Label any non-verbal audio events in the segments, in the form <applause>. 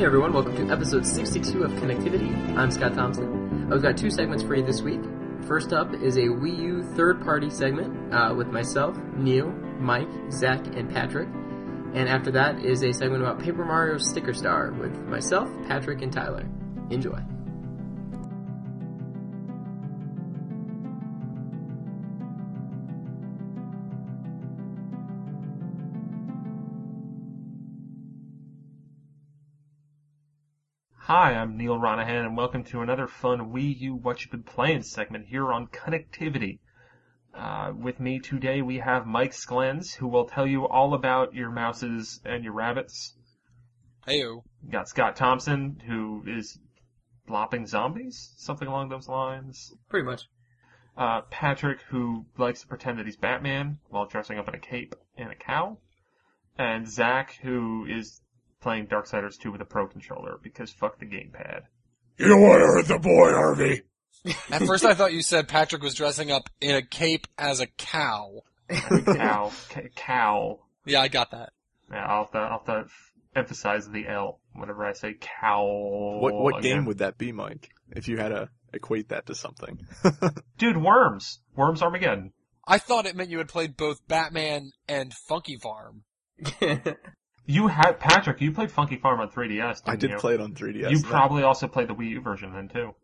Hey everyone, welcome to episode 62 of Connectivity. I'm Scott Thompson. I've got two segments for you this week. First up is a Wii U third party segment uh, with myself, Neal, Mike, Zach, and Patrick. And after that is a segment about Paper Mario Sticker Star with myself, Patrick, and Tyler. Enjoy. Hi, I'm Neal Ronaghan, and welcome to another fun Wii U What You've Been Playing segment here on Connectivity. Uh, with me today we have Mike Sklens, who will tell you all about your mouses and your rabbits. Heyo. You got Scott Thompson, who is lopping zombies, something along those lines. Pretty much. Uh, Patrick, who likes to pretend that he's Batman while dressing up in a cape and a cow. And Zach, who is playing Darksiders 2 with a Pro controller because fuck the gamepad. You don't want to hurt the boy, Harvey. <laughs> At first I thought you said Patrick was dressing up in a cape as a cow. cow, ca- cow. Yeah, I got that. Yeah, I'll have to, I'll have to emphasize the L whenever I say cow. What what again. game would that be, Mike? If you had to equate that to something. <laughs> Dude, Worms. Worms Armageddon. I thought it meant you had played both Batman and Funky Farm. <laughs> You had, Patrick, you played Funky Farm on 3DS, I didn't did you? play it on 3DS. You that- probably also played the Wii U version then too.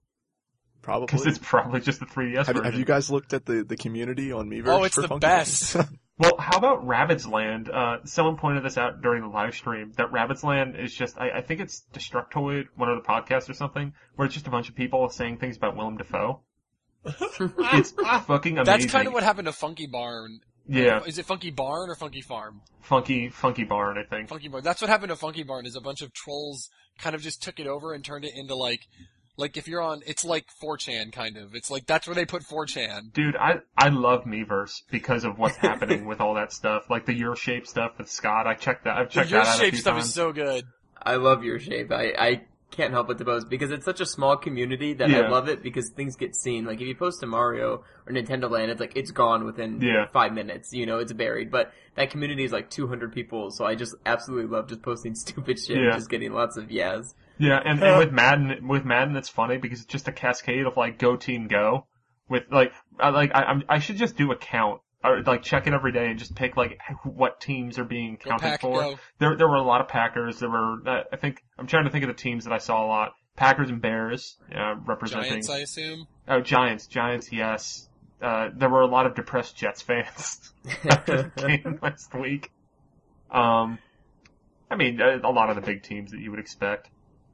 probably. Because it's probably just the 3DS have, version. have you guys looked at the, the community on Miiverse? Oh, it's for the Funky best. <laughs> Well, how about Rabbids Land? Uh, someone pointed this out during the live stream, that Rabbids Land is just, I, I think it's Destructoid, one of the podcasts or something, where it's just a bunch of people saying things about Willem Dafoe. <laughs> it's fucking amazing. That's kind of what happened to Funky Barn. Yeah, Is it Funky Barn or Funky Farm? Funky, Funky Barn, I think. Funky Barn. That's what happened to Funky Barn is a bunch of trolls kind of just took it over and turned it into like, like if you're on, it's like 4chan kind of. It's like, that's where they put 4chan. Dude, I, I love Miiverse because of what's happening with all that stuff, like the Your Shape stuff with Scott. I checked that, I've The checked your that out a shape stuff times. is so good. I love your shape. I, I can't help but to post because it's such a small community that Yeah. I love it because things get seen. Like if you post to Mario or Nintendo Land, it's like it's gone within Yeah. five minutes. You know, it's buried. But that community is like 200 people, so I just absolutely love just posting <laughs> stupid shit Yeah. and just getting lots of yes. Yeah, and, and uh, with Madden, with Madden, it's funny because it's just a cascade of like go team go. With like, I, like I, I'm, I should just do a count or like check it every day and just pick like what teams are being counted Pack, for. go. There, there were a lot of Packers. There were, uh, I think, I'm trying to think of the teams that I saw a lot. Packers and Bears, uh, representing. Giants, I assume. Oh, Giants, Giants, yes. Uh, there were a lot of depressed Jets fans after <laughs> the <laughs> game last week. Um, I mean, a, a lot of the big teams that you would expect.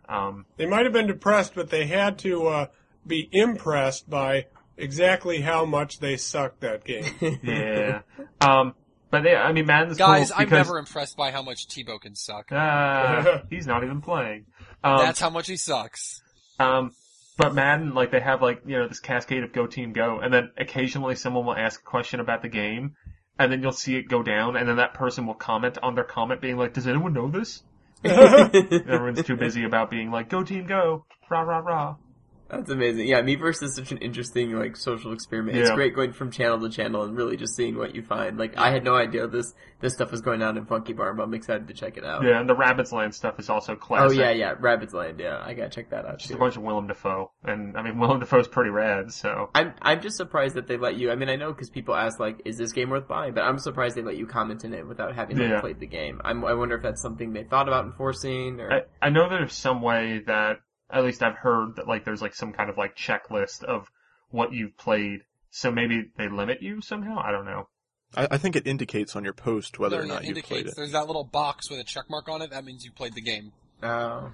Um, They might have been depressed, but they had to uh, be impressed by exactly how much they sucked that game. <laughs> yeah. um, but they, I mean, Madden's Guys, cool I'm because, never impressed by how much Tebow can suck. Uh, <laughs> he's not even playing. Um, That's how much he sucks. Um, but Madden, like they have like you know this cascade of go team go, and then occasionally someone will ask a question about the game, and then you'll see it go down, and then that person will comment on their comment being like, "Does anyone know this?" <laughs> Everyone's too busy about being like, "Go team go!" Rah rah rah. That's amazing. Yeah, Miiverse is such an interesting like social experiment. It's great going from channel to channel and really just seeing what you find. Like I had no idea this this stuff was going on in Funky Barn, but I'm excited to check it out. Yeah, and the Rabbids Land stuff is also oh, classic. Oh yeah, yeah, Rabbids Land. Yeah, I gotta check that out Just a bunch of Willem Dafoe, and I mean <laughs> Willem Dafoe's pretty rad, so I'm I'm just surprised that they let you. I mean, I know because people ask like, "Is this game worth buying?" But I'm surprised they let you comment in it without having like, Yeah. played the game. I'm, I wonder if that's something they thought about enforcing, or I, I know there's some way that at least I've heard that like there's like some kind of like checklist of what you've played. So maybe they limit you somehow. I don't know. I, I think it indicates on your post whether No, or not you played indicates it. there's that little box with a check mark on it. That means you played the game. oh,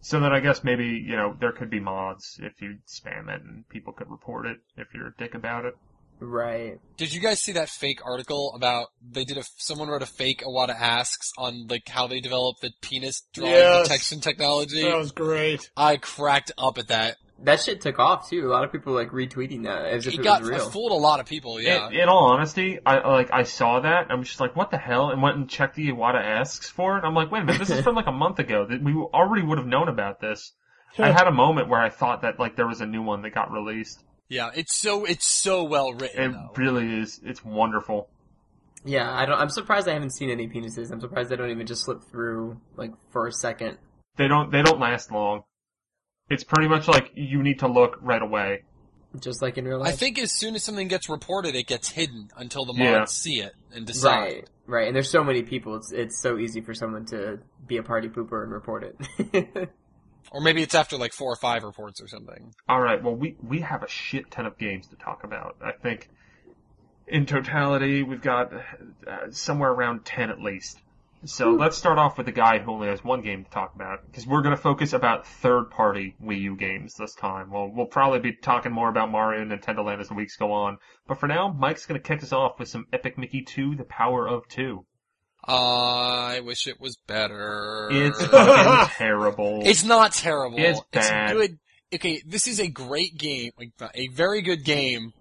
So then I guess maybe you know there could be mods if you spam it and people could report it if you're a dick about it. Right. Did you guys see that fake article about they did a someone wrote a fake Iwata asks on like how they developed the penis drawing Yes. detection technology? that was great. I cracked up at that. That shit took off too. A lot of people like retweeting that as if It it, got was it fooled a lot of people. Yeah. In, in all honesty, I like I saw that I'm just like what the hell and went and checked the Iwata asks for it. I'm like wait a minute, this is from like a month ago. That we already would have known about this. I had a moment where I thought that like there was a new one that got released. Yeah. It's so it's so well written. It though. really is. It's wonderful. Yeah, I don't. I'm surprised I haven't seen any penises. I'm surprised they don't even just slip through like for a second. They don't they don't last long. It's pretty much like you need to look right away. Just like in real life. I think as soon as something gets reported, it gets hidden until the mods Yeah. see it and decide. Right, right. And there's so many people. It's it's so easy for someone to be a party pooper and report it. <laughs> Or maybe it's after like four or five reports or something. All right. Well, we we have a shit ton of games to talk about. I think in totality we've got uh, somewhere around ten at least. So let's start off with the guy who only has one game to talk about because we're going to focus about third-party Wii U games this time. Well, we'll probably be talking more about Mario and Nintendo Land as the weeks go on. But for now, Mike's going to kick us off with some Epic Mickey 2: The Power of Two. I wish it was better. It's <laughs> fucking terrible. It's not terrible. It's bad. good. Okay, this is a great game, like a very good game,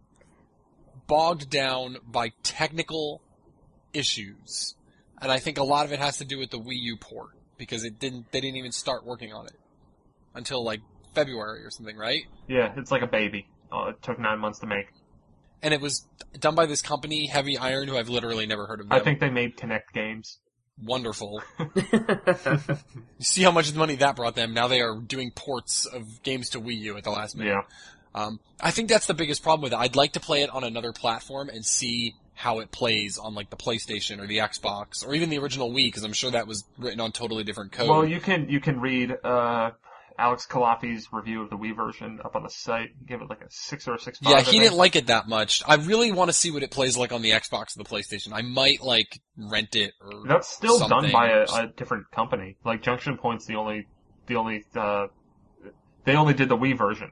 bogged down by technical issues, and I think a lot of it has to do with the Wii U port because it didn't. They didn't even start working on it until like February or something, right? yeah, it's like a baby. Oh, it took nine months to make. And it was done by this company, Heavy Iron, who I've literally never heard of. Them. I think they made Kinect games. wonderful. <laughs> You see how much money that brought them. Now they are doing ports of games to Wii U at the last minute. Yeah. Um, I think that's the biggest problem with it. I'd like to play it on another platform and see how it plays on like the PlayStation or the Xbox or even the original Wii because I'm sure that was written on totally different code. Well, you can you can read uh, Alex Culafi's review of the Wii version up on the site. Give it like a six or a six. yeah, he didn't like it that much. I really want to see what it plays like on the Xbox or the PlayStation. I might like rent it or That's still done by a, a different company. Like Junction Point's the only the only uh, they only did the Wii version.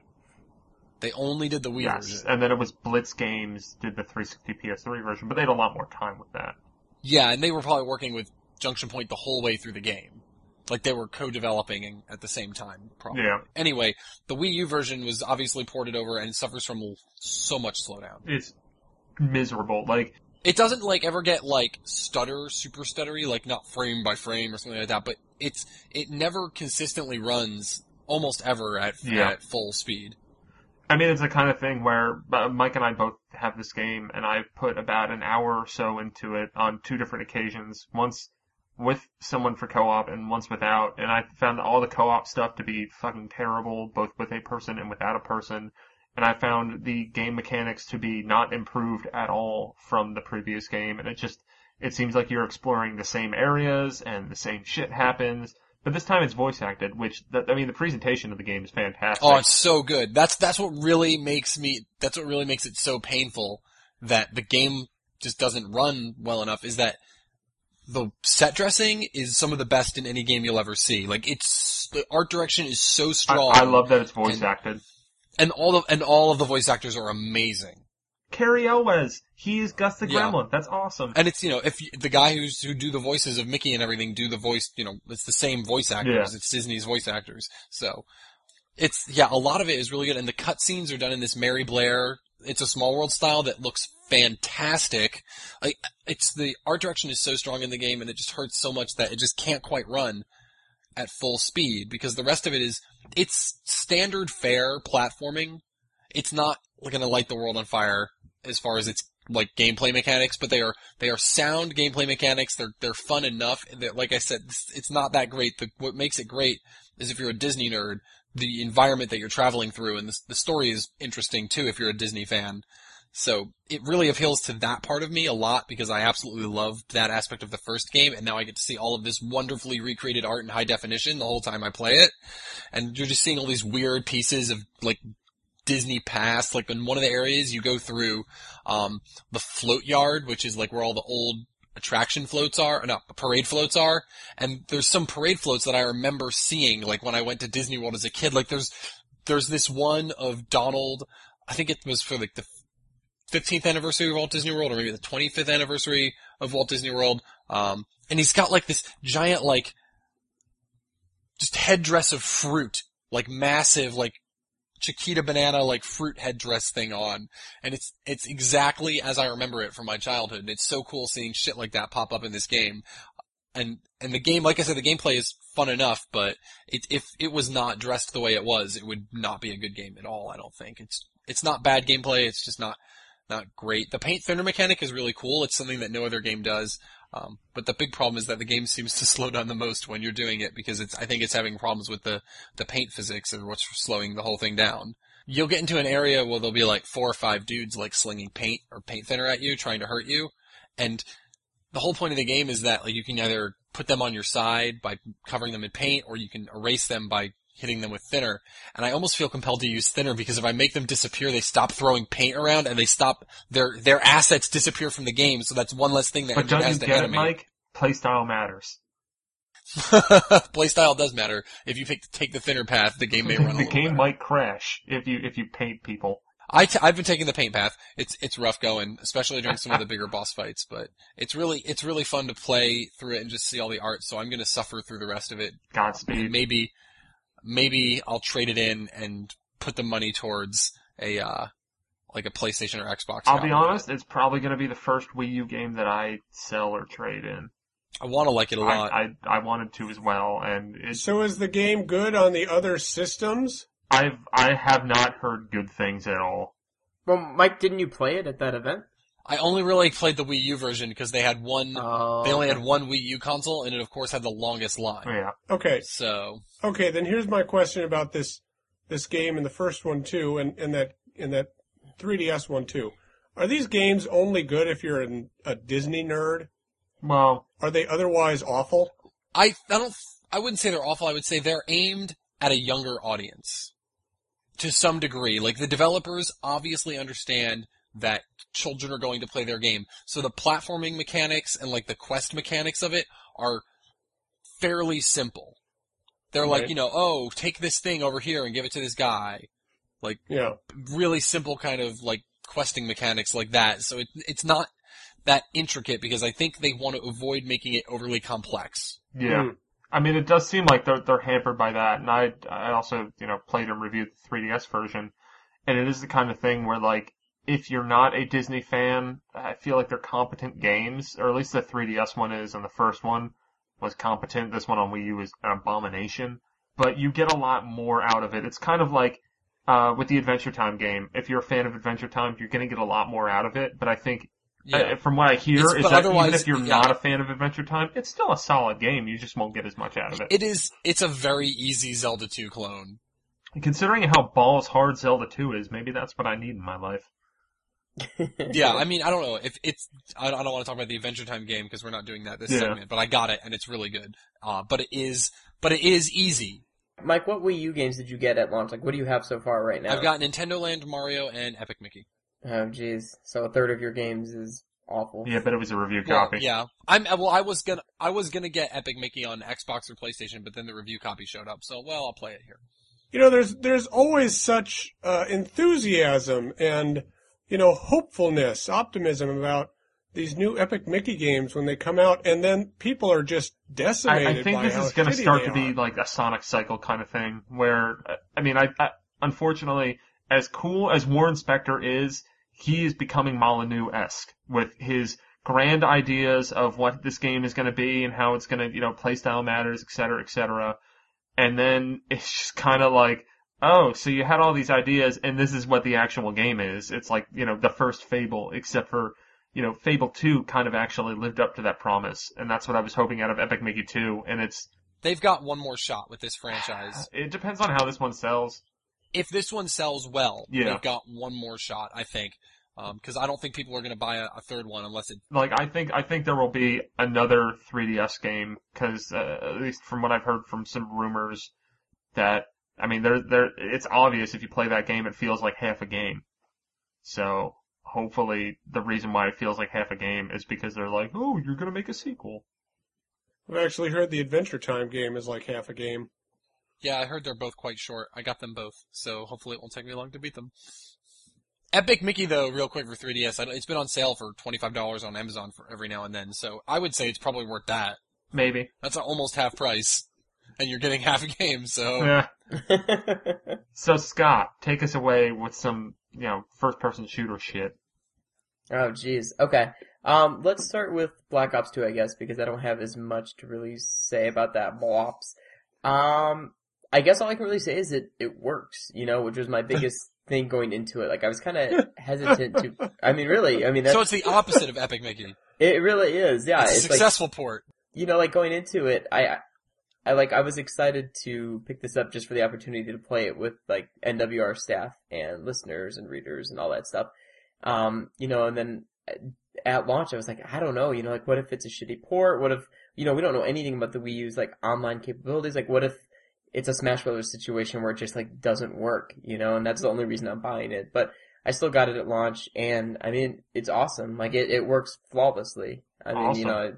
They only did the Wii yes, version. and then it was Blitz Games did the 360 PS3 version, but they had a lot more time with that. Yeah, and they were probably working with Junction Point the whole way through the game. Like they were co-developing at the same time, probably. Yeah. Anyway, the Wii U version was obviously ported over and suffers from so much slowdown. It's miserable. Like It doesn't like ever get like stutter, super stuttery, like not frame by frame or something like that, but it's it never consistently runs almost ever at Yeah. at full speed. I mean, it's the kind of thing where uh, Mike and I both have this game, and I put about an hour or so into it on two different occasions. Once with someone for co-op, and once without. And I found all the co-op stuff to be fucking terrible, both with a person and without a person. And I found the game mechanics to be not improved at all from the previous game. And it just, it seems like you're exploring the same areas, and the same shit happens. But this time it's voice acted, which, I mean, the presentation of the game is fantastic. Oh, it's so good. That's that's what really makes me. That's what really makes it so painful that the game just doesn't run well enough. Is that the set dressing is some of the best in any game you'll ever see. Like it's the art direction is so strong. I love that it's voice And- acted. and all of and all of the voice actors are amazing. Cary Elwes. He is Gus the Yeah. Gremlin. That's awesome. And it's you know if you, the guy who's who do the voices of Mickey and everything do the voice you know it's the same voice actors. Yeah. It's Disney's voice actors. So it's yeah a lot of it is really good and the cutscenes are done in this Mary Blair. It's a small world style that looks fantastic. It's the art direction is so strong in the game and it just hurts so much that it just can't quite run at full speed because the rest of it is it's standard fare platforming. It's not going to light the world on fire as far as its like gameplay mechanics, but they are they are sound gameplay mechanics. They're they're fun enough. Like I said, it's, it's not that great. The, what makes it great is if you're a Disney nerd, the environment that you're traveling through, and the, the story is interesting too if you're a Disney fan. So it really appeals to that part of me a lot because I absolutely loved that aspect of the first game, and now I get to see all of this wonderfully recreated art in high definition the whole time I play it, and you're just seeing all these weird pieces of like Disney past. Like in one of the areas you go through, um, the float yard, which is like where all the old attraction floats are, no, parade floats are, and there's some parade floats that I remember seeing, like when I went to Disney World as a kid. Like there's, there's this one of Donald. I think it was for like the 15th anniversary of Walt Disney World, or maybe the 25th anniversary of Walt Disney World. Um, and he's got like this giant, like, just headdress of fruit, like massive, like Chiquita banana, like fruit headdress thing on. And it's, it's exactly as I remember it from my childhood. And it's so cool seeing shit like that pop up in this game. And, and the game, like I said, the gameplay is fun enough, but it, if it was not dressed the way it was, it would not be a good game at all, I don't think. It's, it's not bad gameplay, it's just not, not great. The paint thinner mechanic is really cool. It's something that no other game does. Um, but the big problem is that the game seems to <laughs> slow down the most when you're doing it because it's I think it's having problems with the the paint physics and what's slowing the whole thing down. You'll get into an area where there'll be like four or five dudes like slinging paint or paint thinner at you, trying to hurt you, and the whole point of the game is that like you can either put them on your side by covering them in paint, or you can erase them by hitting them with thinner. And I almost feel compelled to use thinner because if I make them disappear, they stop throwing paint around and they stop their their assets disappear from the game. So that's one less thing that But don't has you to get it. Mike? Playstyle matters. <laughs> Playstyle does matter. If you pick, take the thinner path, the game may run the game better. might crash if you if you paint people. I t- I've been taking the paint path. It's it's rough going, especially during some of the bigger <laughs> boss fights. But it's really it's really fun to play through it and just see all the art. So I'm gonna suffer through the rest of it. Godspeed. Maybe maybe I'll trade it in and put the money towards a uh like a PlayStation or Xbox. I'll be of it. honest, it's probably going to be the first Wii U game that I sell or trade in. I want to like it a lot. I, I I wanted to as well, and it's So is the game good on the other systems? I've I have not heard good things at all. well, Mike, didn't you play it at that event? I only really played the Wii U version because they had one. Oh, they only had one Wii U console, and it of course had the longest line. Oh, yeah, Okay, So okay. Then here's my question about this this game and the first one too, and, and that and that 3DS one too. Are these games only good if you're an, a Disney nerd? well, Are they otherwise awful? I I don't I wouldn't say they're awful. I would say they're aimed at a younger audience to some degree. Like the developers obviously understand that children are going to play their game. So the platforming mechanics and like the quest mechanics of it are fairly simple. They're like, you know, oh, take this thing over here and give it to this guy. Like Yeah. Really simple kind of like questing mechanics like that. So it, it's not that intricate because I think they want to avoid making it overly complex. yeah. Hmm. I mean, it does seem like they're they're hampered by that, and I I also you know played and reviewed the 3DS version, and it is the kind of thing where like if you're not a Disney fan, I feel like they're competent games, or at least the 3DS one is, and the first one was competent. This one on Wii U is an abomination, but you get a lot more out of it. It's kind of like uh, with the Adventure Time game. If you're a fan of Adventure Time, you're going to get a lot more out of it. But I think uh, from what I hear, It's- is that even if you're yeah. not a fan of Adventure Time, it's still a solid game. You just won't get as much out of it. It is. It's a very easy Zelda 2 clone. Considering how balls hard Zelda 2 is, maybe that's what I need in my life. Yeah, <laughs> I mean, I don't know if it's. I I don't want to talk about the Adventure Time game because we're not doing that this Yeah. segment. But I got it, and it's really good. Uh, but it is. But it is easy. Mike, what Wii U games did you get at launch? Like, what do you have so far right now? I've got Nintendo Land, Mario, and Epic Mickey. Oh, jeez. So a third of your games is awful. Yeah, but it was a review Well, copy. yeah, I'm. uh, Well, I was gonna. I was gonna get Epic Mickey on Xbox or PlayStation, but then the review copy showed up. So, well, I'll play it here. You know, there's there's always such uh, enthusiasm and you know hopefulness, optimism about these new Epic Mickey games when they come out, and then people are just decimated. I, I think this is going to start to be like a Sonic cycle kind of thing, where I mean, I, I unfortunately, as cool as Warren Spector is, he is becoming Molyneux esque with his grand ideas of what this game is going to be and how it's going to, you know, playstyle matters, et cetera, et cetera. And then it's just kind of like, oh, so you had all these ideas and this is what the actual game is. It's like, you know, the first Fable, except for, you know, Fable 2 kind of actually lived up to that promise. And that's what I was hoping out of Epic Mickey 2. And it's, They've got one more shot with this franchise. <sighs> it depends on how this one sells. if this one sells well, Yeah. they've got one more shot, I think. Because I don't think people are going to buy a, a third one unless it. Like, I think, I think there will be another 3DS game, cause, uh, at least from what I've heard from some rumors, that, I mean, there, there, it's obvious if you play that game, it feels like half a game. So, hopefully, the reason why it feels like half a game is because they're like, oh, you're gonna make a sequel. I've actually heard the Adventure Time game is like half a game. Yeah, I heard they're both quite short. I got them both, so hopefully it won't take me long to beat them. Epic Mickey, though, real quick for 3DS, it's been on sale for $25 on Amazon for every now and then, so I would say it's probably worth that. Maybe. That's almost half price. And you're getting <laughs> half a game, so. Yeah. <laughs> So Scott, take us away with some, you know, first person shooter shit. Oh, jeez. Okay. Um, let's start with Black Ops 2, I guess, because I don't have as much to really say about that Blops. Um, I guess all I can really say is it, it works, you know, which was my <laughs> biggest thing going into it. Like I was kind of hesitant to. I mean, really. I mean, that's, So it's the opposite of Epic Mickey. it really is. Yeah, it's a it's like successful port. you know, like going into it, I, I like, I was excited to pick this up just for the opportunity to play it with like NWR staff and listeners and readers and all that stuff. Um, you know, and then at launch, I was like, I don't know, you know, like what if it's a shitty port? What if, you know, we don't know anything about the Wii U's like online capabilities. Like what if it's a Smash Brothers situation where it just like doesn't work, you know, and that's the only reason I'm buying it. But I still got it at launch and I mean, it's awesome. Like it, it works flawlessly. I mean, you know,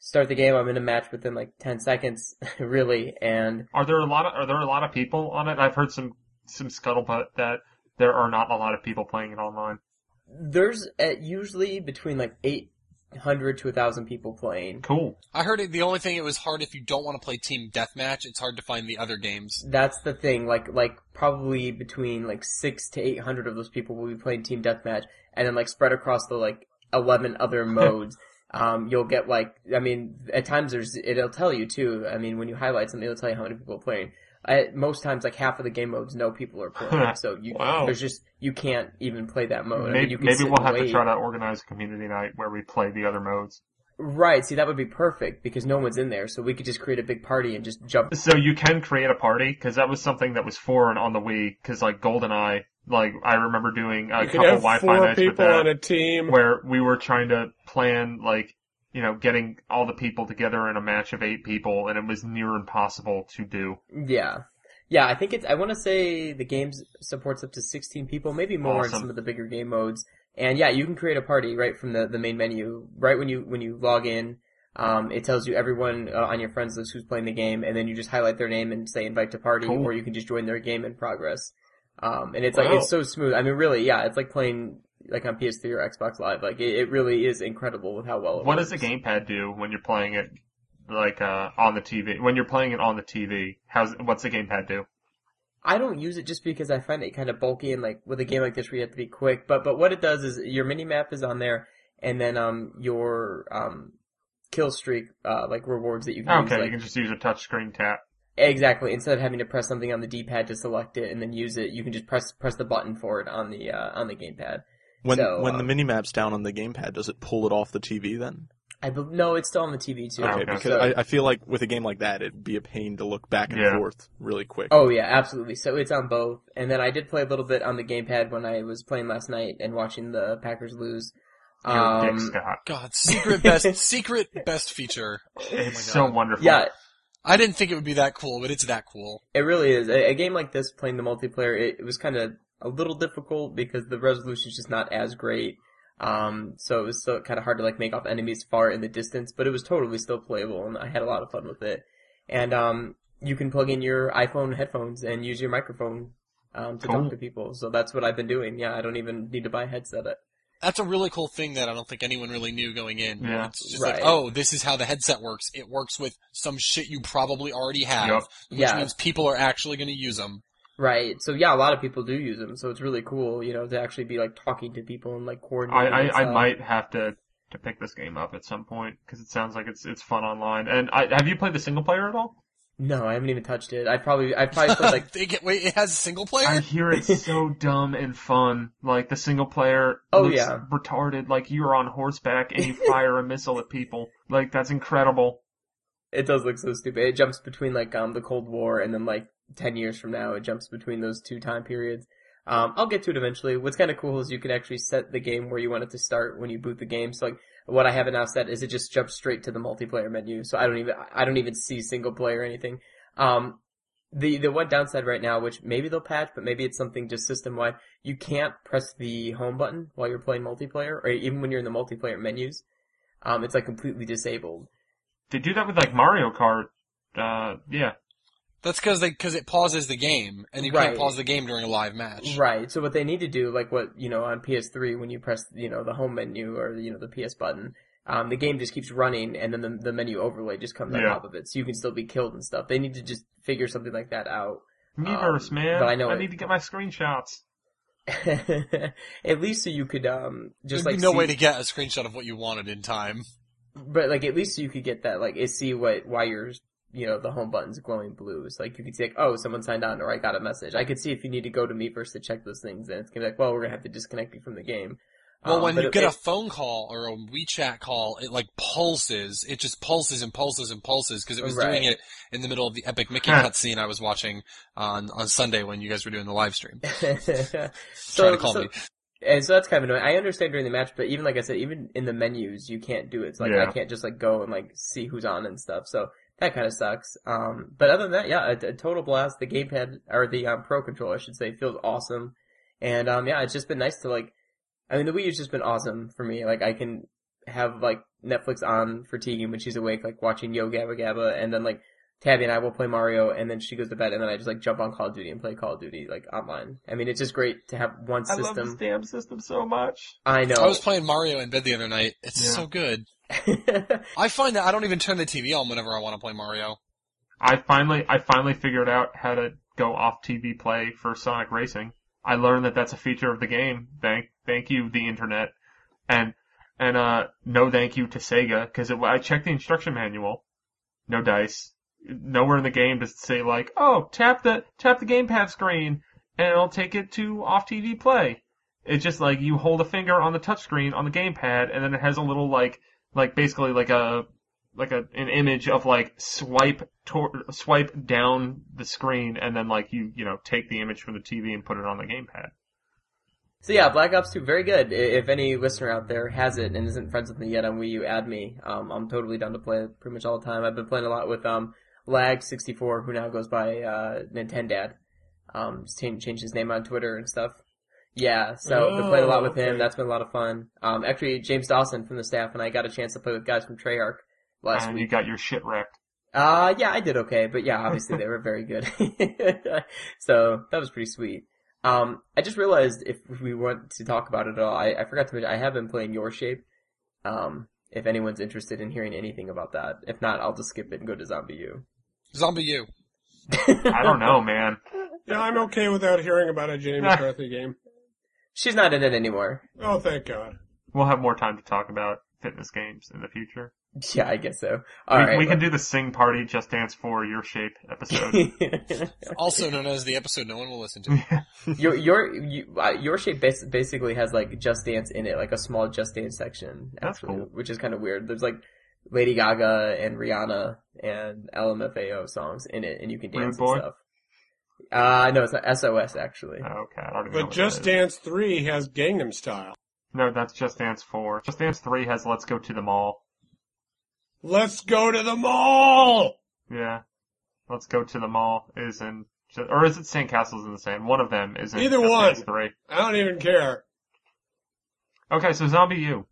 start the game, I'm in a match within like 10 seconds, <laughs> really, and Are there a lot of are there a lot of people on it? I've heard some some scuttlebutt that there are not a lot of people playing it online. there's uh, usually between like 800 to 1,000 people playing. Cool. I heard it, the only thing it was hard if you don't want to play team deathmatch, it's hard to find the other games. That's the thing, like, like probably between like 6 to 800 of those people will be playing Team Deathmatch, and then like spread across the like 11 other <laughs> modes. Um, you'll get like, I mean, at times there's, it'll tell you too. I mean, when you highlight something, it'll tell you how many people are playing. At most times, like half of the game modes, no people are playing. <laughs> so you, Wow. there's just, you can't even play that mode. I mean, maybe you can maybe we'll have to try to organize a community night where we play the other modes. Right, see that would be perfect because no one's in there, so we could just create a big party and just jump. So you can create a party because that was something that was foreign on the Wii. Because like GoldenEye, like I remember doing a You couple Wi-Fi four nights with people that, on a team. where we were trying to plan like you know getting all the people together in a match of eight people, and it was near impossible to do. Yeah. Yeah, I think it's, I want to say the game supports up to 16 people, maybe more in some of the bigger game modes. And yeah, you can create a party right from the, the main menu. Right when you, when you log in, um, it tells you everyone uh, on your friends list who's playing the game, and then you just highlight their name and say invite to party, Cool. or you can just join their game in progress. Um, and it's like, it's so smooth. I mean, really, yeah, it's like playing, like on PS3 or Xbox Live. Like, it, it really is incredible with how well it What works. does the gamepad do when you're playing it like uh on the TV? When you're playing it on the TV, how's what's the gamepad do? I don't use it just because I find it kind of bulky and like with a game like this where you have to be quick. But but what it does is your mini map is on there, and then um your um kill streak uh like rewards that you can use. Okay, Like, you can just use a touchscreen tap. Exactly. Instead of having to press something on the D-pad to select it and then use it, you can just press press the button for it on the uh, on the gamepad. When So, when the um, mini map's down on the gamepad, does it pull it off the TV then? I be- no, it's still on the TV too. Okay, okay. because So- I, I feel like with a game like that, it'd be a pain to look back and Yeah. forth really quick. Oh yeah, absolutely. So it's on both. And then I did play a little bit on the gamepad when I was playing last night and watching the Packers lose. You're Um, dick, Scott. God, secret best, <laughs> secret best feature. Oh my It's God. so wonderful. yeah, I didn't think it would be that cool, but it's that cool. It really is. A, a game like this, playing the multiplayer, it, it was kind of a little difficult because the resolution's just not as great. Um, so it was still kind of hard to like make off enemies far in the distance, but it was totally still playable and I had a lot of fun with it. And, um, you can plug in your iPhone headphones and use your microphone, um, to Cool. talk to people. So that's what I've been doing. Yeah, I don't even need to buy a headset. That's a really cool thing that I don't think anyone really knew going in. Yeah. It's just Right. like, oh, this is how the headset works. It works with some shit you probably already have, Yup. which Yeah. means people are actually going to use them. Right. So yeah, a lot of people do use them. So it's really cool, you know, to actually be like talking to people and like I, coordinating. I, and I might have to to pick this game up at some point because it sounds like it's it's fun online. And I, have you played the single player at all? No, I haven't even touched it. I probably, I probably <laughs> played like They get, wait, it has a single player? I hear it's <laughs> so dumb and fun. Like the single player Oh, looks yeah. retarded. Like you're on horseback and you fire a missile at people. Like that's incredible. It does look so stupid. It jumps between like um the Cold War and then like ten years from now. It jumps between those two time periods. Um, I'll get to it eventually. What's kind of cool is you can actually set the game where you want it to start when you boot the game. So like what I have it now set is it just jumps straight to the multiplayer menu. So I don't even I don't even see single player or anything. Um, the the one downside right now, which maybe they'll patch, but maybe it's something just system wide. You can't press the home button while you're playing multiplayer, or even when you're in the multiplayer menus. Um, it's like completely disabled. They do that with like Mario Kart. Uh, yeah. That's because they because it pauses the game, and you Right. can't pause the game during a live match. Right. So what they need to do, like what you know on PS3, when you press you know the home menu or you know the PS button, um, the game just keeps running, and then the, the menu overlay just comes on Yeah. top of it, so you can still be killed and stuff. They need to just figure something like that out. Miiverse, Um, man. but I know it- need to get my screenshots. <laughs> at least so you could um just There'd like be no see, way to get a screenshot of what you wanted in time. But like at least you could get that like it see what why you're you know, the home button's glowing blue. So like you could see like, oh, someone signed on or I got a message. I could see if you need to go to Miiverse to check those things and it's gonna be like, well, we're gonna have to disconnect you from the game. Well, Um, when you it- get a phone call or a WeChat call, it like pulses. It just pulses and pulses and pulses because it was doing it in the middle of the epic Mickey Huh. cutscene I was watching on on Sunday when you guys were doing the live stream. so, <laughs> Trying to call so- me. And so that's kind of annoying. I understand during the match, but even like I said, even in the menus, you can't do it. It's like Yeah. I can't just like go and like see who's on and stuff. So that kind of sucks. Um, but other than that, yeah, a, a total blast. The gamepad or the um, pro controller, I should say, feels awesome. And um, yeah, it's just been nice to like. I mean, the Wii U's just been awesome for me. Like I can have like Netflix on for Tegan when she's awake, like watching Yo Gabba Gabba, and then like Tabby and I will play Mario, and then she goes to bed, and then I just like jump on Call of Duty and play Call of Duty like online. I mean, it's just great to have one system. I love this system. damn system so much. I know. I was playing Mario in bed the other night. It's Yeah. so good. <laughs> I find that I don't even turn the TV on whenever I want to play Mario. I finally, I finally figured out how to go off TV play for Sonic Racing. I learned that that's a feature of the game. Thank, thank you, the internet, and and uh, no thank you to Sega because I checked the instruction manual. No dice. Nowhere in the game it say like, oh, tap the tap the gamepad screen and it'll take it to off TV play. It's just like you hold a finger on the touchscreen on the gamepad and then it has a little like like basically like a like a an image of like swipe tor- swipe down the screen and then like you you know take the image from the TV and put it on the gamepad. So yeah, Black Ops 2, very good. If any listener out there has it and isn't friends with me yet on Wii U, add me. Um, I'm totally down to play pretty much all the time. I've been playing a lot with um, Lag64, who now goes by uh, Nintendad. Um, just changed, changed his name on Twitter and stuff. Yeah, so been played a lot with Oh, him. okay. That's been a lot of fun. Um, actually, James Dawson from the staff and I got a chance to play with guys from Treyarch last and week. you got your shit wrecked. Uh, yeah, I did okay, but yeah, <laughs> obviously they were very good. <laughs> so that was pretty sweet. Um, I just realized if we want to talk about it at all, I, I forgot to mention I have been playing Your Shape. Um, if anyone's interested in hearing anything about that, if not, I'll just skip it and go to Zombie U. Zombie U. <laughs> I don't know, man. Yeah, I'm okay without hearing about a Jenny <laughs> McCarthy game. She's not in it anymore. Oh, thank God. We'll have more time to talk about fitness games in the future. <laughs> Yeah, I guess so. we, All right. we can do the Sing Party Just Dance for Your Shape episode. <laughs> Also known as the episode no one will listen to. <laughs> your your you, uh, your shape bas- basically has like Just Dance in it, like a small Just Dance section. That's actually, cool. Which is kind of weird. There's like Lady Gaga and Rihanna and LMFAO songs in it, and you can dance Boy? and stuff. Uh, no, it's not SOS actually. Oh, okay, I don't even know But what Just. Dance 3 has Gangnam Style. No, that's Just Dance 4. Just Dance 3 has Let's Go to the Mall. Let's go to the mall! Yeah. Let's Go to the Mall is in, or is it Sandcastles in the Sand? One of them is in Either one. 3. I don't even care. Okay, so Zombie U.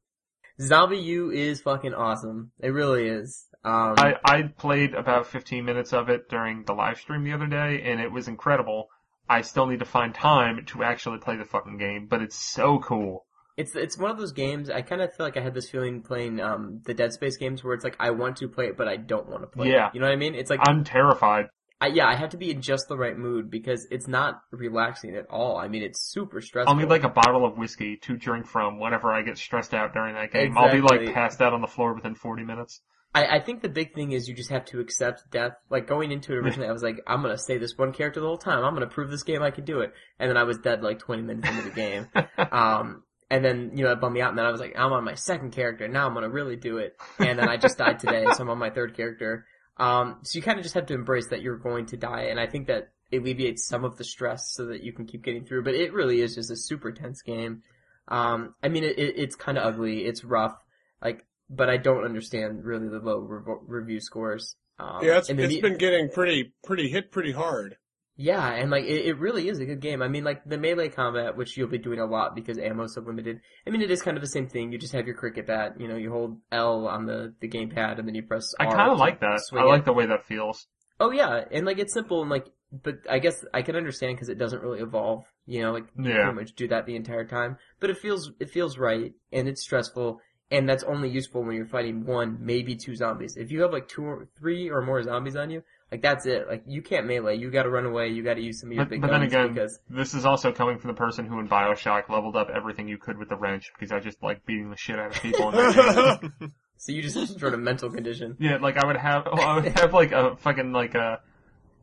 Zombie U is fucking awesome. It really is. Um, I, I played about 15 minutes of it during the live stream the other day, and it was incredible. I still need to find time to actually play the fucking game, but it's so cool. It's it's one of those games. I kind of feel like I had this feeling playing um the Dead Space games where it's like I want to play it, but I don't want to play Yeah. it. You know what I mean? It's like I'm terrified. I, yeah, I have to be in just the right mood because it's not relaxing at all. I mean, it's super stressful. I'll need like a bottle of whiskey to drink from whenever I get stressed out during that game. I'll be like passed out on the floor within 40 minutes. I, I think the big thing is you just have to accept death. Like going into it originally, I was like, I'm gonna stay this one character the whole time. I'm gonna prove this game I can do it. And then I was dead like 20 minutes into the game. <laughs> Um, and then, you know, it bummed me out and then I was like, I'm on my second character. Now I'm gonna really do it. And then I just died today, so I'm on my third character. Um, so you kind of just have to embrace that you're going to die. And I think that alleviates some of the stress so that you can keep getting through. But it really is just a super tense game. Um, I mean, it, it, it's kind of ugly. It's rough. Like, but I don't understand really the low revo- review scores. Um, Yeah, it's, it's me- been getting pretty, pretty hit pretty hard. Yeah, and like it, it really is a good game. I mean, like the melee combat, which you'll be doing a lot because ammo's so limited. I mean, it is kind of the same thing. You just have your cricket bat. You know, you hold L on the the gamepad, and then you press. I kind of like that. I it. like the way that feels. Oh yeah, and like it's simple and like, but I guess I can understand because it doesn't really evolve. You know, like you Yeah. pretty much do that the entire time. But it feels it feels right, and it's stressful, and that's only useful when you're fighting one, maybe two zombies. If you have like two or three or more zombies on you, like that's it. Like you can't melee. You got to run away. You got to use some of your But, big but then guns again, because this is also coming from the person who in Bioshock leveled up everything you could with the wrench because I just like beating the shit out of people in. <laughs> So you just have some sort of mental condition. Yeah, like I would have, <laughs> well, I would have like a fucking like a.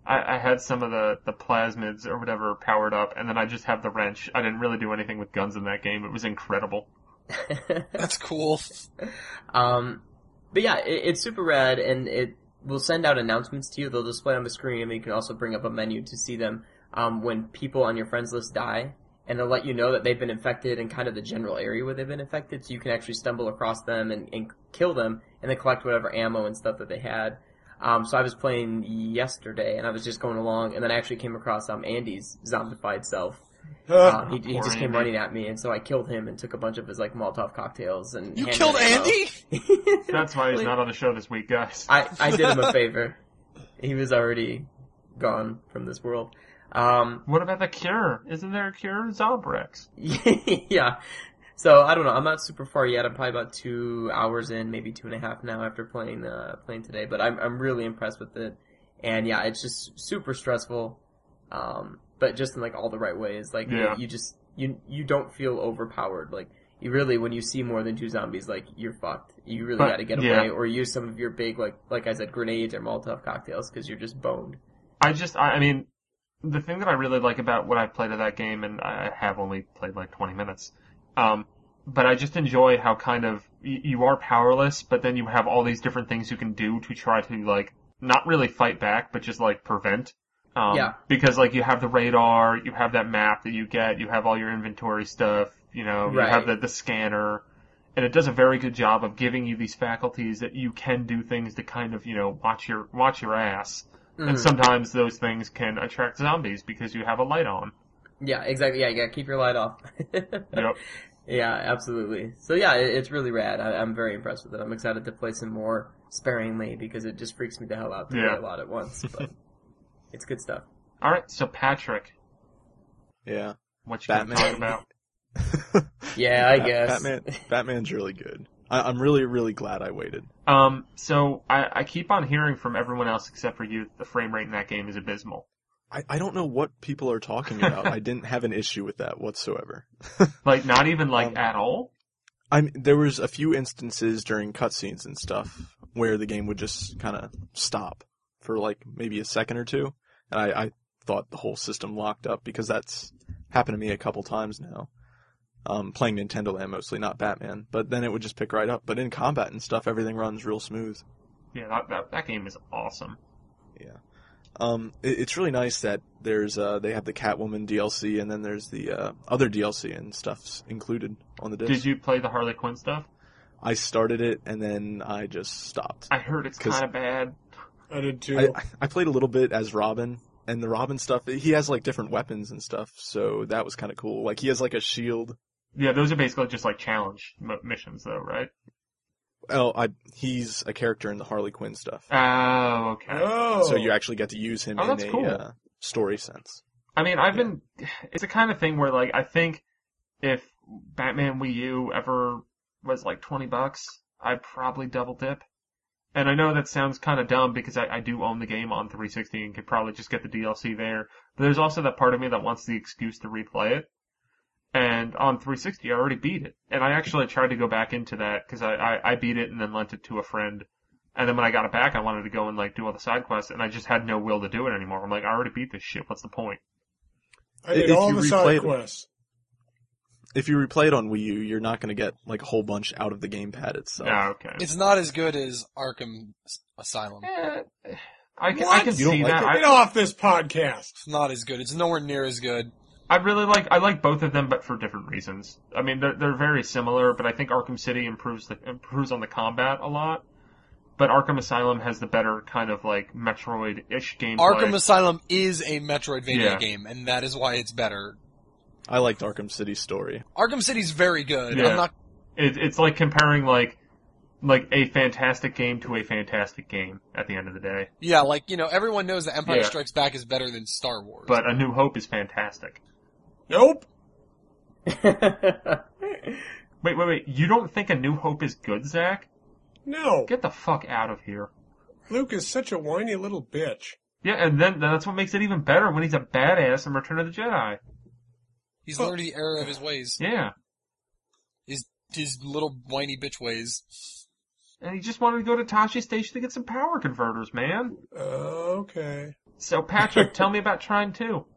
I, I had some of the the plasmids or whatever powered up, and then I just have the wrench. I didn't really do anything with guns in that game. It was incredible. <laughs> That's cool. Um, but yeah, it, it's super rad, and it will send out announcements to you. They'll display on the screen, and you can also bring up a menu to see them um, when people on your friends list die, and they'll let you know that they've been infected and kind of the general area where they've been infected, so you can actually stumble across them and, and kill them, and then collect whatever ammo and stuff that they had. Um, so I was playing yesterday, and I was just going along, and then I actually came across um, Andy's zombified self. Uh, he, he just came Andy. running at me, and so I killed him and took a bunch of his like Molotov cocktails and. You killed. Andy? <laughs> That's why he's not on the show this week, guys. I, I did him a <laughs> favor. He was already gone from this world. Um, What about the cure? Isn't there a cure? Zombrex. <laughs> yeah. So I don't know. I'm not super far yet. I'm probably about two hours in, maybe two and a half now after playing uh, playing today. But I'm I'm really impressed with it. And yeah, it's just super stressful, um, but just in like all the right ways. Like Yeah. you just you you don't feel overpowered. Like you really when you see more than two zombies, like you're fucked. You really got to get yeah. away or use some of your big like like I said grenades or Molotov cocktails because you're just boned. I just, I, I mean, the thing that I really like about what I've played of that game, and I have only played like 20 minutes, um, but I just enjoy how kind of y- you are powerless, but then you have all these different things you can do to try to like not really fight back, but just like prevent. Um, Yeah. Because like you have the radar, you have that map that you get, you have all your inventory stuff, you know, you have the the scanner, and it does a very good job of giving you these faculties that you can do things to kind of you know watch your watch your ass. And Mhm. sometimes those things can attract zombies because you have a light on. Yeah, exactly. Yeah, yeah. keep your light off. <laughs> Yep. Yeah, absolutely. So yeah, it, it's really rad. I, I'm very impressed with it. I'm excited to play some more sparingly because it just freaks me the hell out to Yeah. play a lot at once. But it's good stuff. All right, so Patrick, Yeah. what you gonna Batman. talk about? <laughs> Yeah, I Bat- guess. Batman. Batman's really good. I, I'm really, really glad I waited. Um, so I, I keep on hearing from everyone else except for you that the frame rate in that game is abysmal. I, I don't know what people are talking about. I didn't have an issue with that whatsoever. <laughs> Like not even like Um, at all. I mean, there was a few instances during cutscenes and stuff where the game would just kind of stop for like maybe a second or two, and I, I thought the whole system locked up because that's happened to me a couple times now. Um, playing Nintendo Land mostly, not Batman, but then it would just pick right up. But in combat and stuff, everything runs real smooth. Yeah, that, that that game is awesome. Yeah. Um, it, it's really nice that there's uh, they have the Catwoman DLC and then there's the uh, other DLC and stuff's included on the disc. Did you play the Harley Quinn stuff? I started it and then I just stopped. I heard it's kind of bad. I did too. I, I played a little bit as Robin, and the Robin stuff, he has like different weapons and stuff, so that was kind of cool. Like he has like a shield. Yeah, those are basically just like challenge m- missions, though, right? Oh, I, he's a character in the Harley Quinn stuff, Oh, okay. oh, so you actually get to use him Oh, in that's a cool. uh, story sense. I mean, I've been. It's the kind of thing where, like, I think if Batman Wii U ever was like twenty bucks, I'd probably double dip. And I know that sounds kind of dumb because I, I do own the game on 360 and could probably just get the DLC there. But there's also that part of me that wants the excuse to replay it. And on 360, I already beat it. And I actually tried to go back into that because I, I, I beat it and then lent it to a friend. And then when I got it back, I wanted to go and like do all the side quests, and I just had no will to do it anymore. I'm like, I already beat this shit. What's the point? I did if all you the side replayed it- quests. If you replay it on Wii U, you're not going to get like a whole bunch out of the gamepad itself. Yeah, okay. It's not as good as Arkham Asylum. Eh, I can, I What? can You don't see like that. Get I, off this podcast. It's not as good. It's nowhere near as good. I really like I like both of them, but for different reasons. I mean, they're they're very similar, but I think Arkham City improves the improves on the combat a lot. But Arkham Asylum has the better kind of like Metroid-ish gameplay. Arkham Asylum is a Metroidvania Yeah. game, and that is why it's better. I liked Arkham City's story. Arkham City's very good. Yeah. I'm not. it, it's like comparing like like a fantastic game to a fantastic game at the end of the day. Yeah, like you know, everyone knows that Empire Yeah. Strikes Back is better than Star Wars. But A New Hope is fantastic. Nope. <laughs> Wait, wait, wait! You don't think A New Hope is good, Zach? No. Get the fuck out of here! Luke is such a whiny little bitch. Yeah, and then that's what makes it even better when he's a badass in Return of the Jedi. He's Well- learned the error of his ways. Yeah. His his little whiny bitch ways. and he just wanted to go to Tosche Station to get some power converters, man. Uh, okay. So Patrick, tell me about Trine 2. <laughs>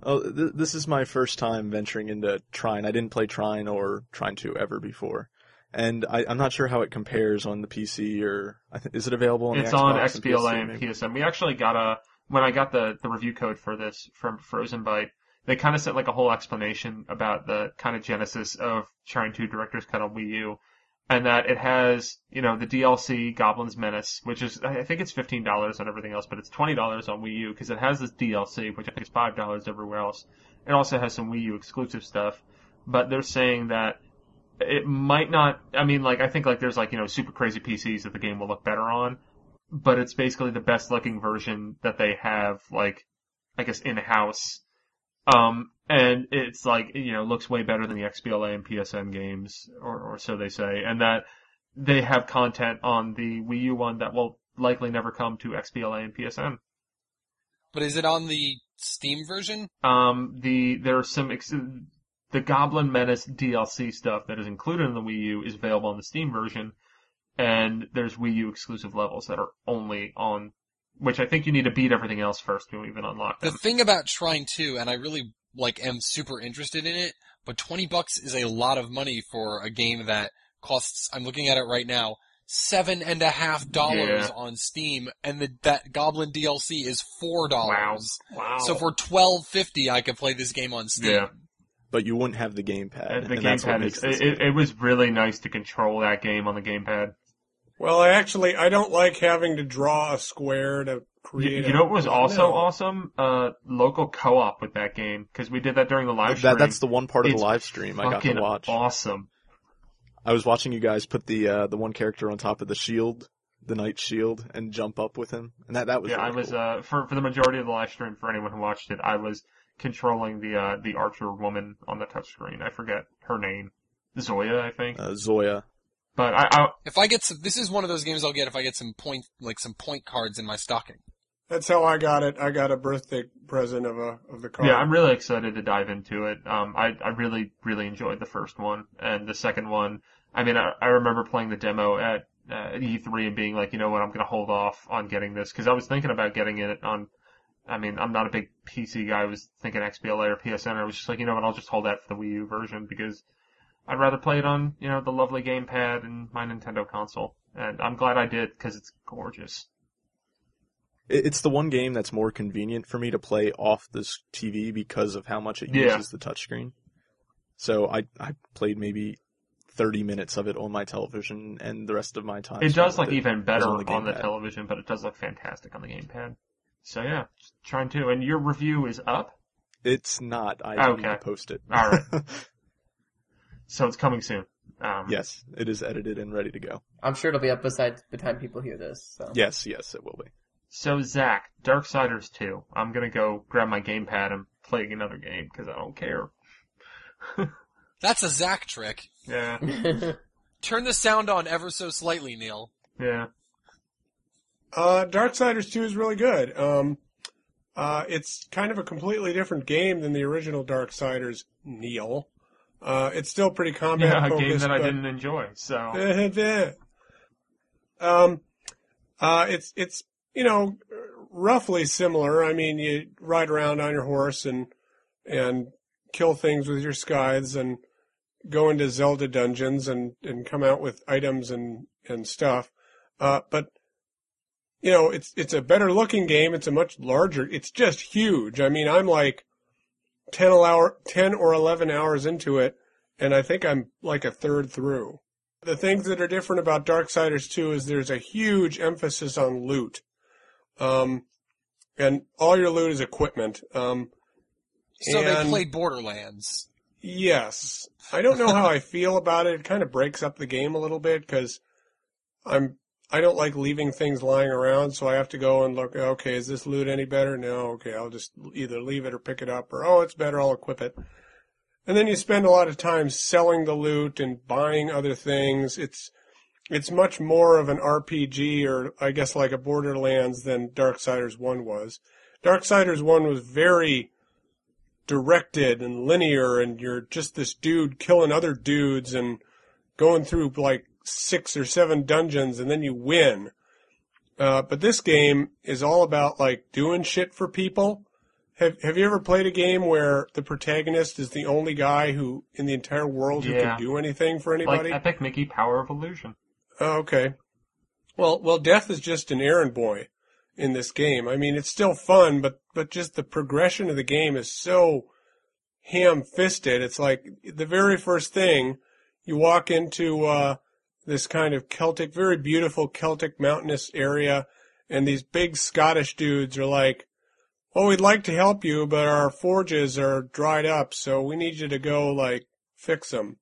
Oh, th- this is my first time venturing into Trine. I didn't play Trine or Trine 2 ever before. And I, I'm not sure how it compares on the PC or I th- is it available on It's the on Xbox and XBLA PS3 and? PSN. We actually got a when I got the the review code for this from Frozenbyte. They kind of sent like a whole explanation about the kind of genesis of Trine 2 Director's Cut on Wii U, and that it has you know the DLC Goblin's Menace, which is I I think it's fifteen dollars on everything else, but it's twenty dollars on Wii U because it has this DLC, which I think is five dollars everywhere else. It also has some Wii U exclusive stuff, but they're saying that it might not. I mean, like I think like there's like you know super crazy PCs that the game will look better on, but it's basically the best looking version that they have, like I guess in house. Um, and it's like you know looks way better than the XBLA and PSN games, or or so they say, and that they have content on the Wii U one that will likely never come to XBLA and PSN. But is it on the Steam version? Um, the there's some ex- the Goblin Menace DLC stuff that is included in the Wii U is available on the Steam version, and there's Wii U exclusive levels that are only on, which I think you need to beat everything else first to even unlock them. The them. thing about Trine 2, and I really like am super interested in it, but 20 bucks is a lot of money for a game that costs, I'm looking at it right now, seven and a half dollars Yeah. on Steam, and the, that Goblin DLC is four dollars. wow. wow. So for twelve fifty, I could play this game on Steam. Yeah. But you wouldn't have the gamepad. And the and that's gamepad is it, it was really nice to control that game on the gamepad. Well, I actually I don't like having to draw a square to You, create. you a- know what was also No. awesome? Uh, local co-op with that game because we did that during the live stream. That, that's the one part of the live stream I got to watch. awesome. I was watching you guys put the uh, the one character on top of the shield, the knight shield, and jump up with him, and that that was yeah, really I was cool. uh for for the majority of the live stream for anyone who watched it, I was controlling the uh the archer woman on the touchscreen. I forget her name, Zoya, I think. uh, Zoya. But I, I If I get some, this is one of those games I'll get if I get some point, like some point cards in my stocking. That's how I got it. I got a birthday present of a of the card. yeah, I'm really excited to dive into it. Um, I I really really enjoyed the first one and the second one. I mean, I, I remember playing the demo at uh, at E3 and being like, you know what, I'm gonna hold off on getting this because I was thinking about getting it on. I mean, I'm not a big PC guy. I was thinking XBLA or PSN. I was just like, you know what, I'll just hold that for the Wii U version because I'd rather play it on, you know, the lovely gamepad and my Nintendo console. And I'm glad I did because it's gorgeous. It's the one game that's more convenient for me to play off this TV because of how much it Yeah. uses the touchscreen. So I I played maybe 30 minutes of it on my television, and the rest of my time. It does look even better on on the the, television, but it does look fantastic on the gamepad. So yeah, Trine 2. And your review is up, It's not. I need Okay. to post it. All right. <laughs> so it's coming soon. Um, yes, it is edited and ready to go. I'm sure it'll be up beside the time people hear this. So. Yes, yes, it will be. So Zach, Darksiders 2. I'm gonna go grab my gamepad and play another game because I don't care. <laughs> That's a Zach trick. Yeah, <laughs> Turn the sound on ever so slightly, Neal. yeah. Uh, Darksiders 2 is really good. Um, uh, it's kind of a completely different game than the original Darksiders, Neal. Uh, it's still pretty combat Yeah, a focused. game that I didn't enjoy. So <laughs> um, uh, it's it's you know roughly similar. I mean, you ride around on your horse and and kill things with your scythes and go into Zelda dungeons and and come out with items and and stuff. Uh, but you know, it's it's a better looking game. It's a much larger. It's just huge. I mean, I'm like ten hour, ten or eleven hours into it, and I think I'm like a third through. The things that are different about Darksiders 2 is there's a huge emphasis on loot. Um, and all your loot is equipment. Um, So they played Borderlands. yes. I don't know how I feel about it. It kind of breaks up the game a little bit because I'm, I don't like leaving things lying around, so I have to go and look, okay, is this loot any better? No, okay, I'll just either leave it or pick it up, or oh, it's better, I'll equip it. And then you spend a lot of time selling the loot and buying other things. It's, it's much more of an RPG or I guess like a Borderlands than Darksiders 1 was. Darksiders 1 was very directed and linear and you're just this dude killing other dudes and going through like six or seven dungeons and then you win. Uh, but this game is all about like doing shit for people. Have Have you ever played a game where the protagonist is the only guy who in the entire world who Yeah. can do anything for anybody? Like? Epic Mickey Power of Illusion. Oh, okay. Well, well, Death is just an errand boy in this game. I mean, it's still fun, but but just the progression of the game is so ham-fisted. It's like the very first thing you walk into uh, this kind of Celtic, very beautiful Celtic mountainous area, and these big Scottish dudes are like, "Well, we'd like to help you, but our forges are dried up, so we need you to go like fix them."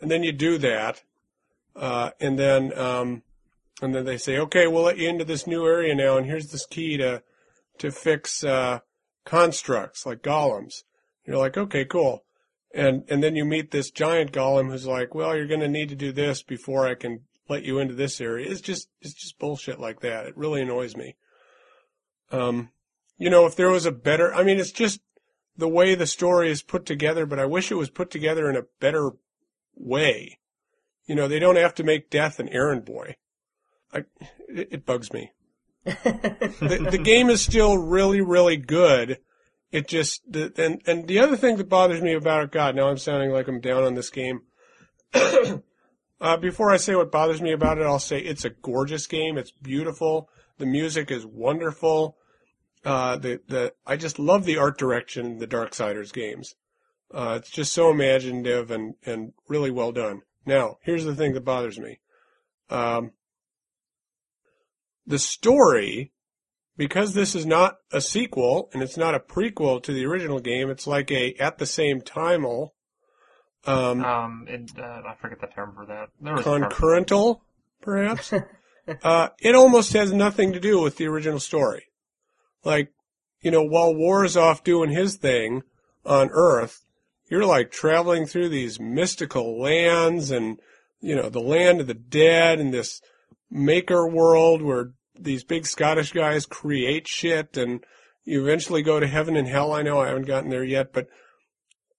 And then you do that, uh, and then um, and then they say, "Okay, we'll let you into this new area now, and here's this key to to fix uh, constructs like golems." You're like, "Okay, cool." And and then you meet this giant golem who's like, "Well, you're going to need to do this before I can let you into this area." It's just it's just bullshit like that. It really annoys me. Um, you know, if there was a better, I mean, it's just the way the story is put together, but I wish it was put together in a better way. You know, they don't have to make Death an errand boy. I, it, it bugs me. <laughs> the, the game is still really, really good. It just, the, and, and the other thing that bothers me about it, God, now I'm sounding like I'm down on this game. <coughs> uh, before I say what bothers me about it, I'll say it's a gorgeous game. It's beautiful. The music is wonderful. Uh, the, the, I just love the art direction in the Darksiders games. Uh, it's just so imaginative and, and really well done. Now, here's the thing that bothers me. Um, the story, because this is not a sequel and it's not a prequel to the original game, it's like a at the same time um, Um, and uh, I forget the term for that. There concurrental, perhaps. <laughs> uh, it almost has nothing to do with the original story. Like, you know, while War is off doing his thing on Earth, you're like traveling through these mystical lands and, you know, the land of the dead and this maker world where these big Scottish guys create shit and you eventually go to heaven and hell. I know I haven't gotten there yet, but,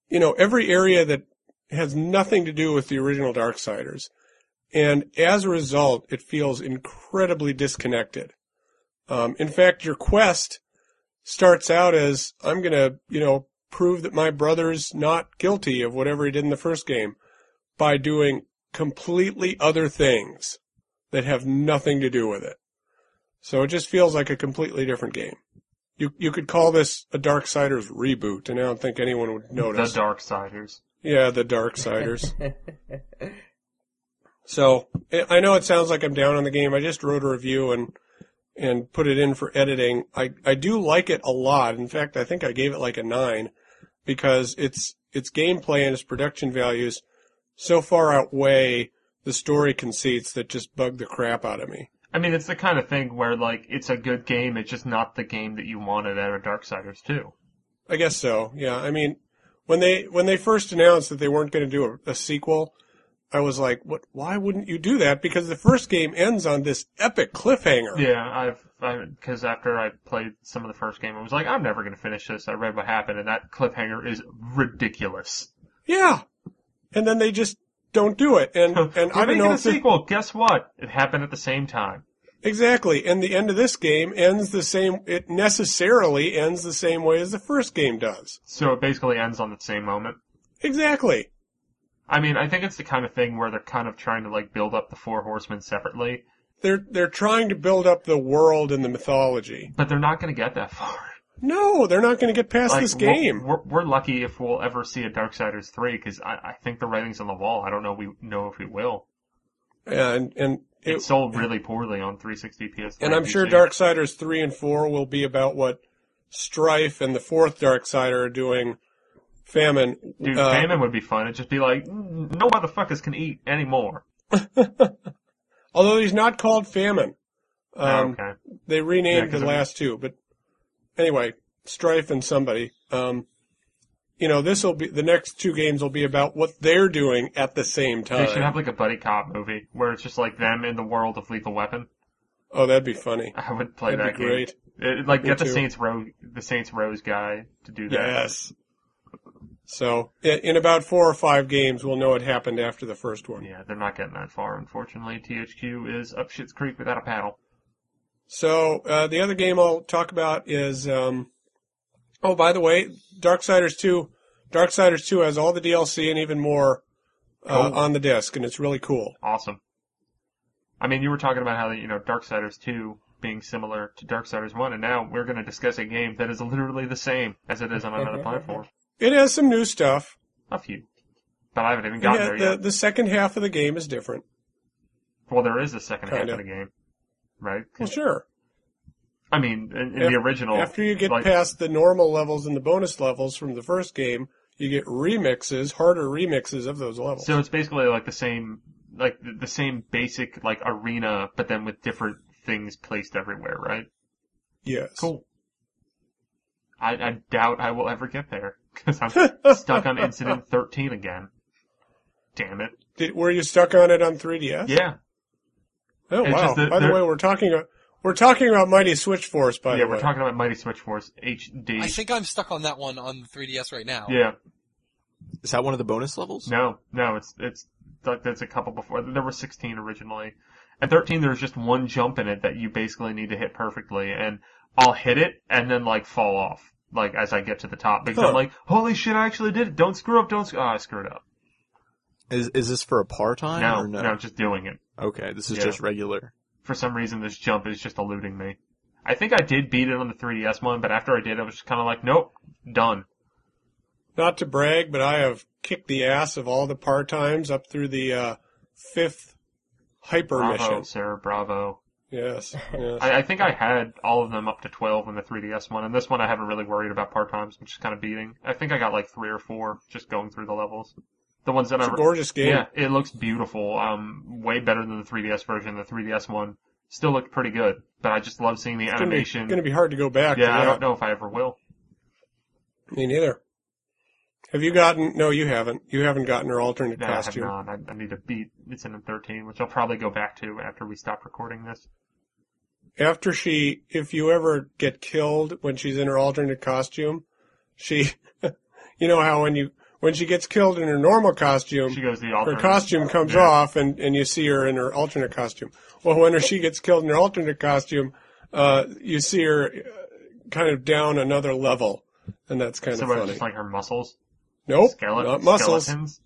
you know, every area that has nothing to do with the original Darksiders. And as a result, it feels incredibly disconnected. Um, in fact, your quest starts out as I'm going to, you know, prove that my brother's not guilty of whatever he did in the first game by doing completely other things that have nothing to do with it. So it just feels like a completely different game. You you could call this a Darksiders reboot, and I don't think anyone would notice. The Darksiders. Yeah, the Darksiders. so I I know it sounds like I'm down on the game. I just wrote a review and and put it in for editing. I I do like it a lot. In fact, I think I gave it like a nine because its its gameplay and its production values so far outweigh the story conceits that just bug the crap out of me. I mean, it's the kind of thing where like it's a good game. It's just not the game that you wanted out of Darksiders 2. I guess so. Yeah. I mean, when they when they first announced that they weren't going to do a, a sequel, I was like, "What? Why wouldn't you do that?" Because the first game ends on this epic cliffhanger. Yeah, I've because after I played some of the first game, I was like, I'm never going to finish this. I read what happened, and that cliffhanger is ridiculous. Yeah. And then they just don't do it. And and I don't know a sequel. Guess what? It happened at the same time. exactly. And the end of this game ends the same. It necessarily ends the same way as the first game does. So it basically ends on the same moment. Exactly. I mean, I think it's the kind of thing where they're kind of trying to like build up the four horsemen separately, They're they're trying to build up the world and the mythology. but they're not going to get that far. No, they're not going to get past Like, this we're- game. We're, we're lucky if we'll ever see a Darksiders 3, because I, I think the writing's on the wall. I don't know we know if we will. And and It it, sold really poorly on 360 PS3. and I'm sure. Darksiders three and four will be about what Strife and the fourth Darksider are doing. Famine. Dude, uh, Famine would be fun. It'd just be like, "Mm, no motherfuckers can eat anymore. <laughs> Although he's not called Famine. Um, okay. They renamed Yeah, the last two, but anyway, Strife and somebody. Um, you know, this will be the next two games will be about what they're doing at the same time. They should have like a buddy cop movie where it's just like them in the world of Lethal Weapon. oh, that'd be funny. I would play That'd that be game. great. It, like Me get the too. Saints Row, the Saints Row's guy to do that. Yes. So in, in about four or five games, we'll know what happened after the first one. Yeah, they're not getting that far, unfortunately. THQ is up shit's creek without a paddle. So uh, the other game I'll talk about is um, oh by the way, Darksiders two. Darksiders two has all the DLC and even more uh, Cool. on the disc, and it's really cool. Awesome. I mean, you were talking about how, you know, Darksiders 2 being similar to Darksiders 1, and now we're going to discuss a game that is literally the same as it is on another <laughs> platform. It has some new stuff. A few. But I haven't even gotten Yeah, there the yet. the second half of the game is different. Well, there is a second half Kinda. of the game. Right? Well, sure. I mean, in, in the original. After you get like, past the normal levels and the bonus levels from the first game, you get remixes, harder remixes of those levels. So it's basically like the same, like the, the same basic, like, arena, but then with different things placed everywhere, right? yes. Cool. I, I doubt I will ever get there, because I'm <laughs> stuck on Incident 13 again. Damn it. Did, were you stuck on it on 3DS? Yeah. Oh It's wow. just that by the way, we're talking about we're talking about Mighty Switch Force. By yeah, the we're talking about Mighty Switch Force HD. I think I'm stuck on that one on the 3DS right now. yeah. Is that one of the bonus levels? No, no, it's, it's, that's a couple before. There were 16 originally. At 13, there's just one jump in it that you basically need to hit perfectly, and I'll hit it and then, like, fall off, like, as I get to the top, because Huh. I'm like, holy shit, I actually did it. Don't screw up, don't screw, oh, ah, I screwed up. Is is this for a par time? No, or no? no, just doing it. Okay, this is Yeah. just regular. For some reason, this jump is just eluding me. I think I did beat it on the 3DS one, but after I did, I was just kind of like, nope, done. not to brag, but I have kicked the ass of all the par times up through the uh, fifth hyper Bravo, mission. sir, bravo. Yes. yes. I, I think I had all of them up to 12 in the 3DS one, and this one I haven't really worried about par times, which is kind of beating. I think I got like three or four just going through the levels. The ones that it's I a gorgeous game. yeah, it looks beautiful. Um, way better than the 3DS version. The 3DS one still looked pretty good, but I just love seeing the animation. It's gonna be, animation. gonna be hard to go back. yeah, to I don't know if I ever will. Me neither. Have you gotten? No, you haven't. You haven't gotten her alternate No, I have costume. not. I, I need to beat Incident 13, which I'll probably go back to after we stop recording this. After she, if you ever get killed when she's in her alternate costume, she, <laughs> you know how when you when she gets killed in her normal costume, She goes the her costume comes Yeah. off and, and you see her in her alternate costume. Well, when she gets killed in her alternate costume, uh, you see her uh, kind of down another level. And that's kind So of funny. just like her muscles? nope, not muscles. Skeletons?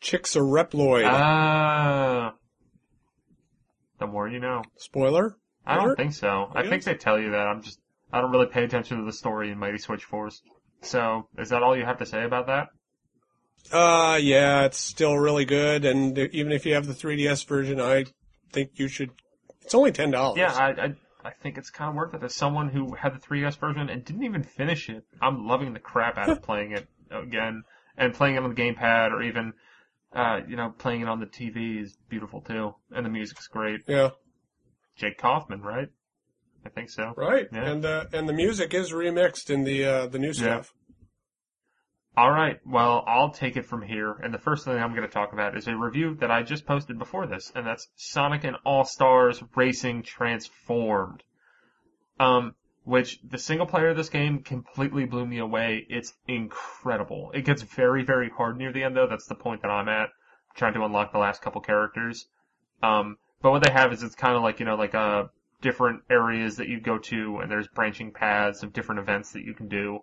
Chicks are reploid. Ah. the more you know. Spoiler? I don't think so. I, I think they tell you that. I'm just, I don't really pay attention to the story in Mighty Switch Force. So, is that all you have to say about that? Uh, yeah, it's still really good. And even if you have the 3DS version, I think you should. It's only ten dollars. Yeah, I, I, I think it's kind of worth it. As someone who had the 3DS version and didn't even finish it, I'm loving the crap out of <laughs> playing it again. And playing it on the gamepad or even, uh, you know, playing it on the TV is beautiful too. And the music's great. yeah, Jake Kaufman, right? I think so. right. Yeah. And uh, and the music is remixed in the uh, the new stuff. All right. Well, I'll take it from here. And the first thing I'm going to talk about is a review that I just posted before this, and that's Sonic and All Stars Racing Transformed. Um, which the single player of this game completely blew me away. It's incredible. It gets very, very hard near the end though. That's the point that I'm at. trying to unlock the last couple characters. Um, but what they have is it's kind of like, you know, like, uh, different areas that you go to, and there's branching paths of different events that you can do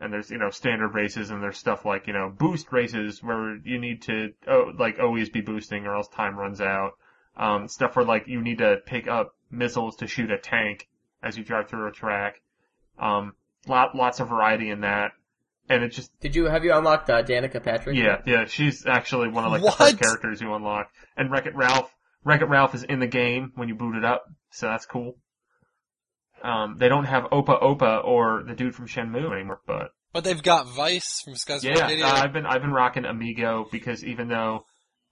and there's you know standard races and there's stuff like you know boost races where you need to oh, like always be boosting or else time runs out. Um, stuff where like you need to pick up missiles to shoot a tank as you drive through a track. Um, lot, lots of variety in that. And it just Did you have you unlocked uh, Danica Patrick? yeah yeah she's actually one of like the first characters you unlock. And Wreck-It Ralph Wreck-It Ralph is in the game when you boot it up so that's cool um, they don't have Opa Opa or the dude from Shenmue anymore, but But they've got Vyse from Skies yeah, Idiot. uh, I've been I've been rocking Amigo because even though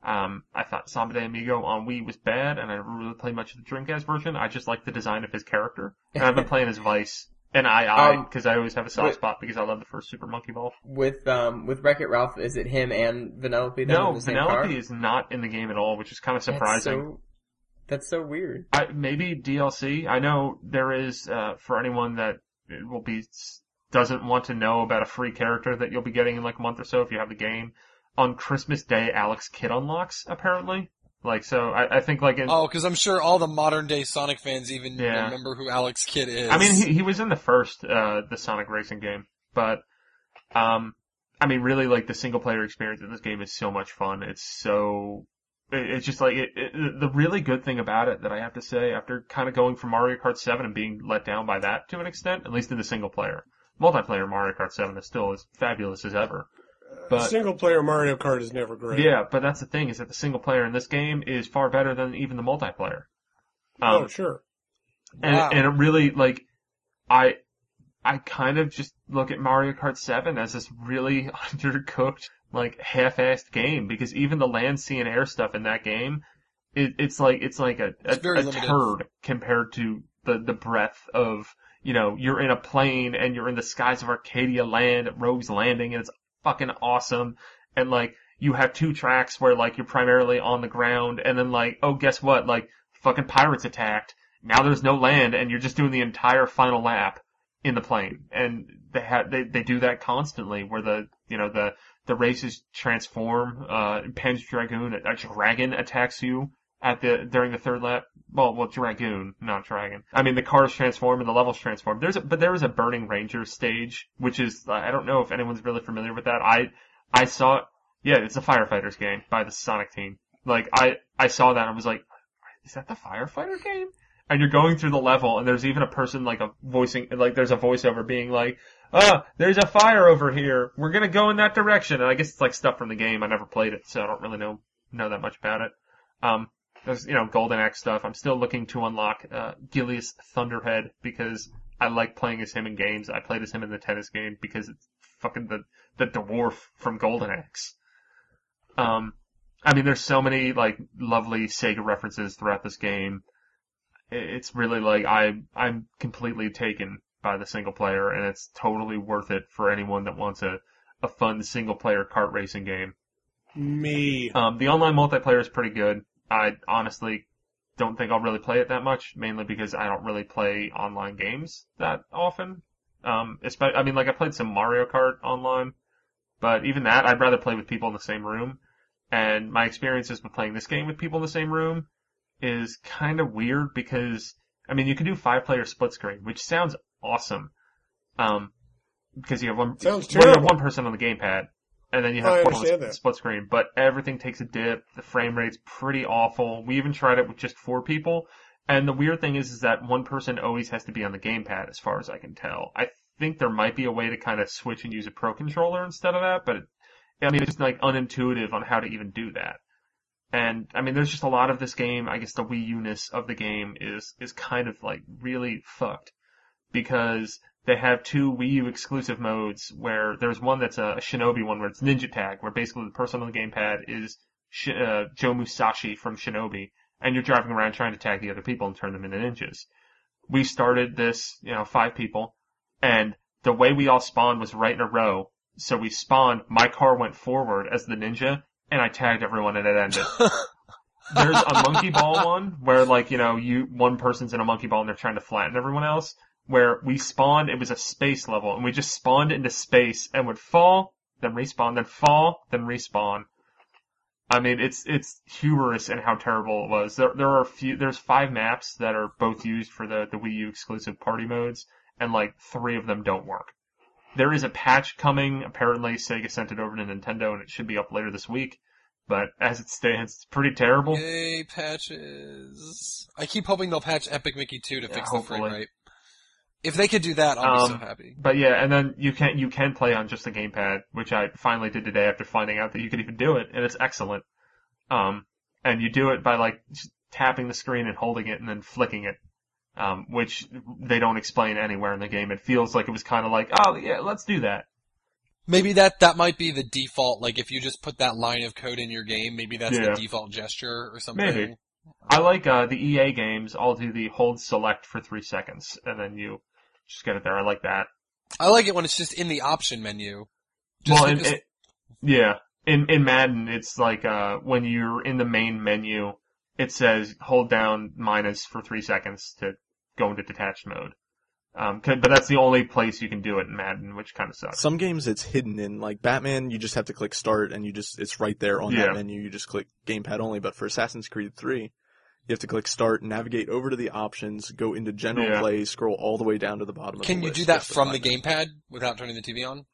um, I thought Samba de Amigo on Wii was bad and I never really played much of the Dreamcast version, I just like the design of his character. And I've been <laughs> playing as Vyse and I I Um, because I always have a soft wait. spot because I love the first Super Monkey Ball. With um with Wreck It Ralph, is it him and Vanellope? then No, in the same car? Vanellope is not in the game at all, which is kind of surprising. That's so, that's so weird. I, maybe DLC. I know there is uh, for anyone that it will be doesn't want to know about a free character that you'll be getting in like a month or so if you have the game. On Christmas Day, Alex Kidd unlocks apparently. Like so, I, I think like in Oh, because I'm sure all the modern day Sonic fans even Yeah. remember who Alex Kidd is. I mean, he, he was in the first, uh, the Sonic Racing game, but, um, I mean, really, like, the single player experience in this game is so much fun. It's so, it, it's just like, it, it, the really good thing about it that I have to say, after kind of going from Mario Kart 7 and being let down by that to an extent, at least in the single player, multiplayer Mario Kart 7 is still as fabulous as ever. But, Single player Mario Kart is never great. yeah, but that's the thing, is that the single player in this game is far better than even the multiplayer. Um, oh, sure. and, Wow. and it really like I I kind of just look at Mario Kart 7 as this really <laughs> undercooked like half-assed game because even the land, sea, and air stuff in that game, it, it's like it's like a a, a turd compared to the the breadth of you know you're in a plane and you're in the skies of Arcadia Land at Rogue's Landing and it's fucking awesome. And like you have two tracks where like you're primarily on the ground and then like oh guess what? Like fucking pirates attacked. Now there's no land and you're just doing the entire final lap in the plane. And they have they, they do that constantly where the you know the the races transform uh Panzer Dragoon a dragon attacks you at the during the third lap. Well well Dragoon not dragon. I mean the cars transform and the levels transform. There's a but there is a Burning Ranger stage which is I don't know if anyone's really familiar with that. I I saw yeah it's a firefighters game by the Sonic team. Like I I saw that and was like is that the firefighter game? And you're going through the level, and there's even a person like a voicing, like there's a voiceover being like, "Ah, there's a fire over here. We're gonna go in that direction." And I guess it's like stuff from the game. I never played it, so I don't really know know that much about it. Um, there's you know Golden Axe stuff. I'm still looking to unlock uh, Gilius Thunderhead because I like playing as him in games. I played as him in the tennis game because it's fucking the the dwarf from Golden Axe. Um, I mean, there's so many like lovely Sega references throughout this game it's really like I I'm completely taken by the single player and it's totally worth it for anyone that wants a a fun single player kart racing game. Me. Um the online multiplayer is pretty good. I honestly don't think I'll really play it that much mainly because I don't really play online games that often. Um I mean like I played some Mario Kart online, but even that I'd rather play with people in the same room. And my experiences with playing this game with people in the same room is kind of weird because I mean you can do five player split screen, which sounds awesome. Um, because you have one Sounds well, you have terrible. one person on the gamepad, and then you have on the split screen. But everything takes a dip. The frame rate's pretty awful. We even tried it with just four people, and the weird thing is, is that one person always has to be on the gamepad, as far as I can tell. I think there might be a way to kind of switch and use a pro controller instead of that, but it, I mean it's just like unintuitive on how to even do that. And I mean, there's just a lot of this game. I guess the Wii U-ness of the game is is kind of like really fucked because they have two Wii U exclusive modes where there's one that's a, Shinobi one where it's Ninja Tag, where basically the person on the gamepad is Sh- uh, Joe Musashi from Shinobi, and you're driving around trying to tag the other people and turn them into ninjas. We started this, you know, five people, and the way we all spawned was right in a row. So we spawned, my car went forward as the ninja, and I tagged everyone and it ended. <laughs> There's a monkey ball one where like, you know, you, one person's in a monkey ball and they're trying to flatten everyone else. Where we spawned, it was a space level and we just spawned into space and would fall, then respawn, then fall, then respawn. I mean, it's, it's humorous in how terrible it was. There, there are a few, there's five maps that are both used for the, the Wii U exclusive party modes and like three of them don't work. There is a patch coming. Apparently Sega sent it over to Nintendo and it should be up later this week. But as it stands, it's pretty terrible. Yay, patches. I keep hoping they'll patch Epic Mickey 2 to Yeah, fix the frame rate. If they could do that, I'll be so Um, happy. But yeah, and then you can you can play on just the gamepad, which I finally did today after finding out that you could even do it, and it's excellent. Um, and you do it by like tapping the screen and holding it and then flicking it, um, which they don't explain anywhere in the game. It feels like it was kind of like, oh yeah, let's do that. Maybe that, that might be the default, like if you just put that line of code in your game, maybe that's Yeah. the default gesture or something. Maybe. I like uh, the EA games. I'll do the hold select for three seconds, and then you just get it there. I like that. I like it when it's just in the option menu. Just well, hit in, it, yeah, in in Madden, it's like uh, when you're in the main menu, it says hold down minus for three seconds to go into detached mode. Um, 'cause- but that's the only place you can do it in Madden, which kind of sucks. Some games it's hidden in, like Batman, you just have to click start and you just, it's right there on Yeah. that menu, you just click gamepad only, but for Assassin's Creed 3, you have to click start, navigate over to the options, go into general Yeah. play, scroll all the way down to the bottom of Can the you list do that from the find it. gamepad without turning the TV on?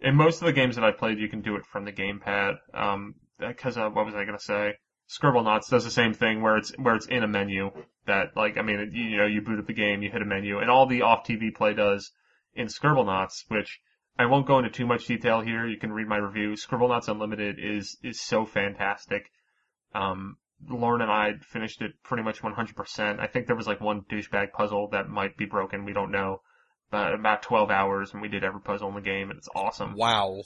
In most of the games that I played, you can do it from the gamepad. Um, because uh, what was I gonna say? Scribble Scribblenauts does the same thing where it's where it's in a menu. That like I mean you, you know you boot up the game, you hit a menu, and all the off TV play does in Scribble Scribblenauts, which I won't go into too much detail here. You can read my review. Scribble Scribblenauts Unlimited is is so fantastic. Um, Lauren and I finished it pretty much 100%. I think there was like one douchebag puzzle that might be broken. We don't know. But about 12 hours and we did every puzzle in the game and it's awesome. Wow.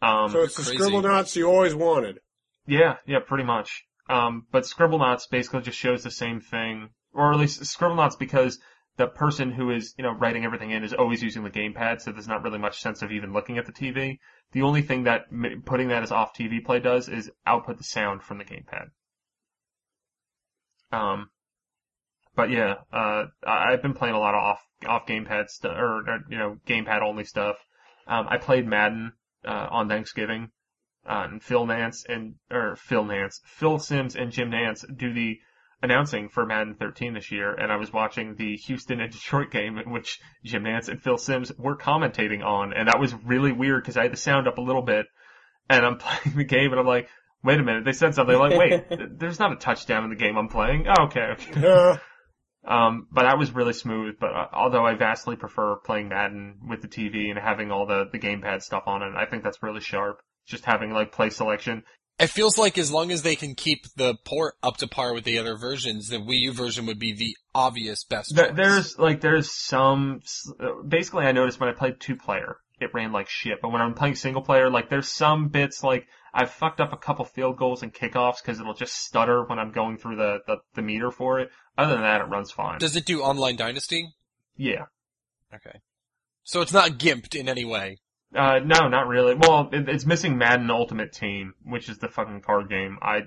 Um, so it's the crazy. scribble knots you always wanted. yeah, yeah, pretty much. Um, but Scribblenauts basically just shows the same thing, or at least scribble Scribblenauts because the person who is, you know, writing everything in is always using the gamepad, so there's not really much sense of even looking at the TV. The only thing that putting that as off TV play does is output the sound from the gamepad. Um, but yeah, uh, I've been playing a lot of off off gamepad stuff, or, or you know, gamepad only stuff. Um, I played Madden uh, on Thanksgiving, uh, and Phil Nance and or Phil Nance, Phil Simms and Jim Nantz do the announcing for Madden 13 this year, and I was watching the Houston and Detroit game in which Jim Nantz and Phil Simms were commentating on, and that was really weird because I had the sound up a little bit, and I'm <laughs> playing the game, and I'm like, wait a minute, they said something like, wait, <laughs> there's not a touchdown in the game I'm playing. Oh, okay, okay. <laughs> Um, but that was really smooth. But uh, although I vastly prefer playing Madden with the TV and having all the the gamepad stuff on it, I think that's really sharp. Just having like play selection. It feels like as long as they can keep the port up to par with the other versions, the Wii U version would be the obvious best. There, choice. there's like there's some uh, basically I noticed when I played two player it ran like shit, but when I'm playing single player like there's some bits like I've fucked up a couple field goals and kickoffs because it'll just stutter when I'm going through the, the the meter for it. Other than that, it runs fine. Does it do Online Dynasty? yeah. Okay. So it's not gimped in any way. Uh, no, not really. Well, it, it's missing Madden Ultimate Team, which is the fucking card game. I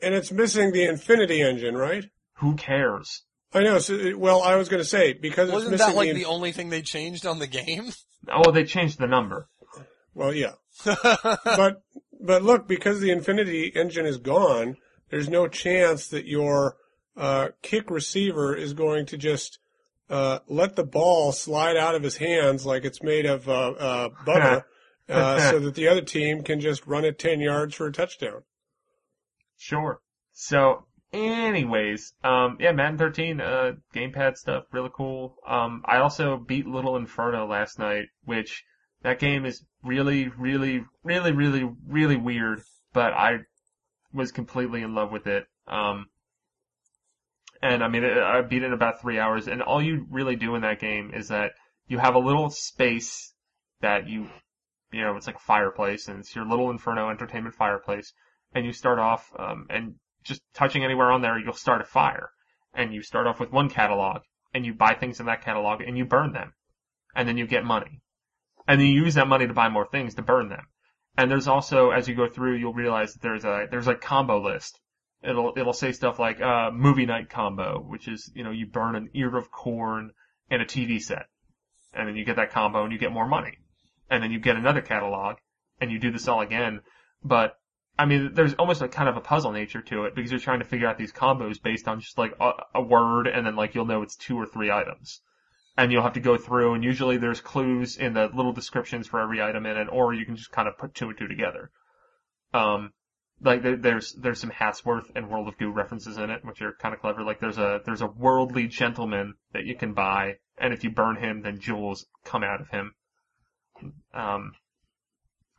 and it's missing the Infinity engine, right? who cares? I know. So, well, I was going to say because Wasn't missing that like the, the only thing they changed on the game? <laughs> Oh, they changed the number. well, yeah. <laughs> but but look, because the Infinity engine is gone, there's no chance that your uh, kick receiver is going to just uh, let the ball slide out of his hands like it's made of uh, uh, butter, <laughs> uh, so that the other team can just run it ten yards for a touchdown. Sure. So, anyways, um, yeah, Madden 13, uh, gamepad stuff, really cool. Um, I also beat Little Inferno last night, which that game is really, really, really, really, really weird, but I was completely in love with it. Um, and I mean, I beat it in about three hours, and all you really do in that game is that you have a little space that you, you know, it's like a fireplace, and it's your little Inferno entertainment fireplace, and you start off, um, and just touching anywhere on there, you'll start a fire. And you start off with one catalog, and you buy things in that catalog, and you burn them. And then you get money. And then you use that money to buy more things to burn them. And there's also, as you go through, you'll realize that there's a, there's a combo list. It'll, it'll say stuff like, uh, movie night combo, which is, you know, you burn an ear of corn and a TV set. And then you get that combo and you get more money. And then you get another catalog, and you do this all again. But I mean, there's almost a kind of a puzzle nature to it because you're trying to figure out these combos based on just like a, a word and then like you'll know it's two or three items. And you'll have to go through and usually there's clues in the little descriptions for every item in it or you can just kind of put two and two together. Um, like there, there's, there's some Hatsworth and World of Goo references in it, which are kind of clever. Like there's a, there's a worldly gentleman that you can buy and if you burn him then jewels come out of him. Um,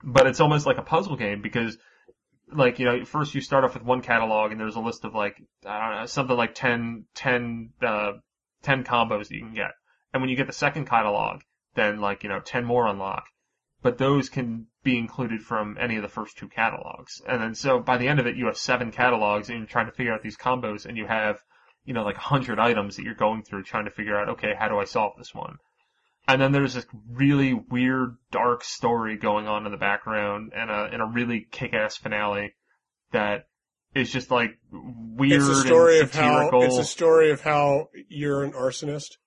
but it's almost like a puzzle game because like, you know, first you start off with one catalog and there's a list of like, I don't know, something like 10, 10, uh, 10 combos that you can get. And when you get the second catalog, then like, you know, 10 more unlock. But those can be included from any of the first two catalogs. And then so by the end of it, you have seven catalogs and you're trying to figure out these combos and you have, you know, like hundred items that you're going through trying to figure out, okay, how do I solve this one? And then there's this really weird, dark story going on in the background and a, and a really kick-ass finale that is just like weird It's a story and of how it's a story of how you're an arsonist.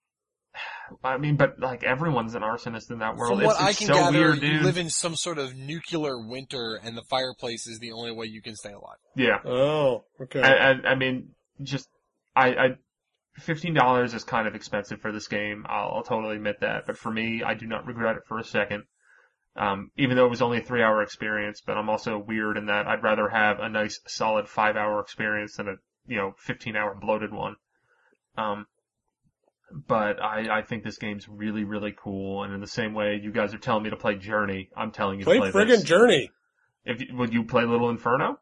I mean, but like everyone's an arsonist in that world. From it's, what I it's can so gather, weird, you live in some sort of nuclear winter, and the fireplace is the only way you can stay alive. yeah, Oh, okay. I, I, I mean, just I, I fifteen dollars is kind of expensive for this game. I'll, I'll totally admit that, but for me, I do not regret it for a second. Um, even though it was only a three-hour experience, but I'm also weird in that I'd rather have a nice, solid five-hour experience than a you know fifteen-hour bloated one. Um, but I, I think this game's really, really cool, and in the same way you guys are telling me to play Journey, I'm telling you Play to play friggin' this. Journey. If would you play Little Inferno?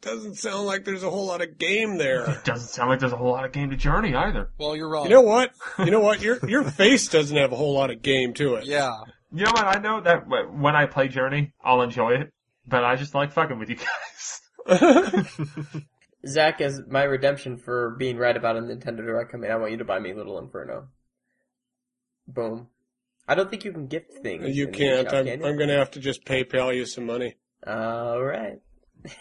It doesn't sound like there's a whole lot of game there. It doesn't sound like there's a whole lot of game to Journey either. Well, you're wrong. You know what? You know what? Your your face doesn't have a whole lot of game to it. Yeah. You know what? I know that when I play Journey, I'll enjoy it, but I just like fucking with you guys. <laughs> Zach, as my redemption for being right about a Nintendo Direct coming, I want you to buy me Little Inferno. Boom. I don't think you can gift things. you can't. shop, I'm, can you? I'm going to have to just PayPal you some money. All right.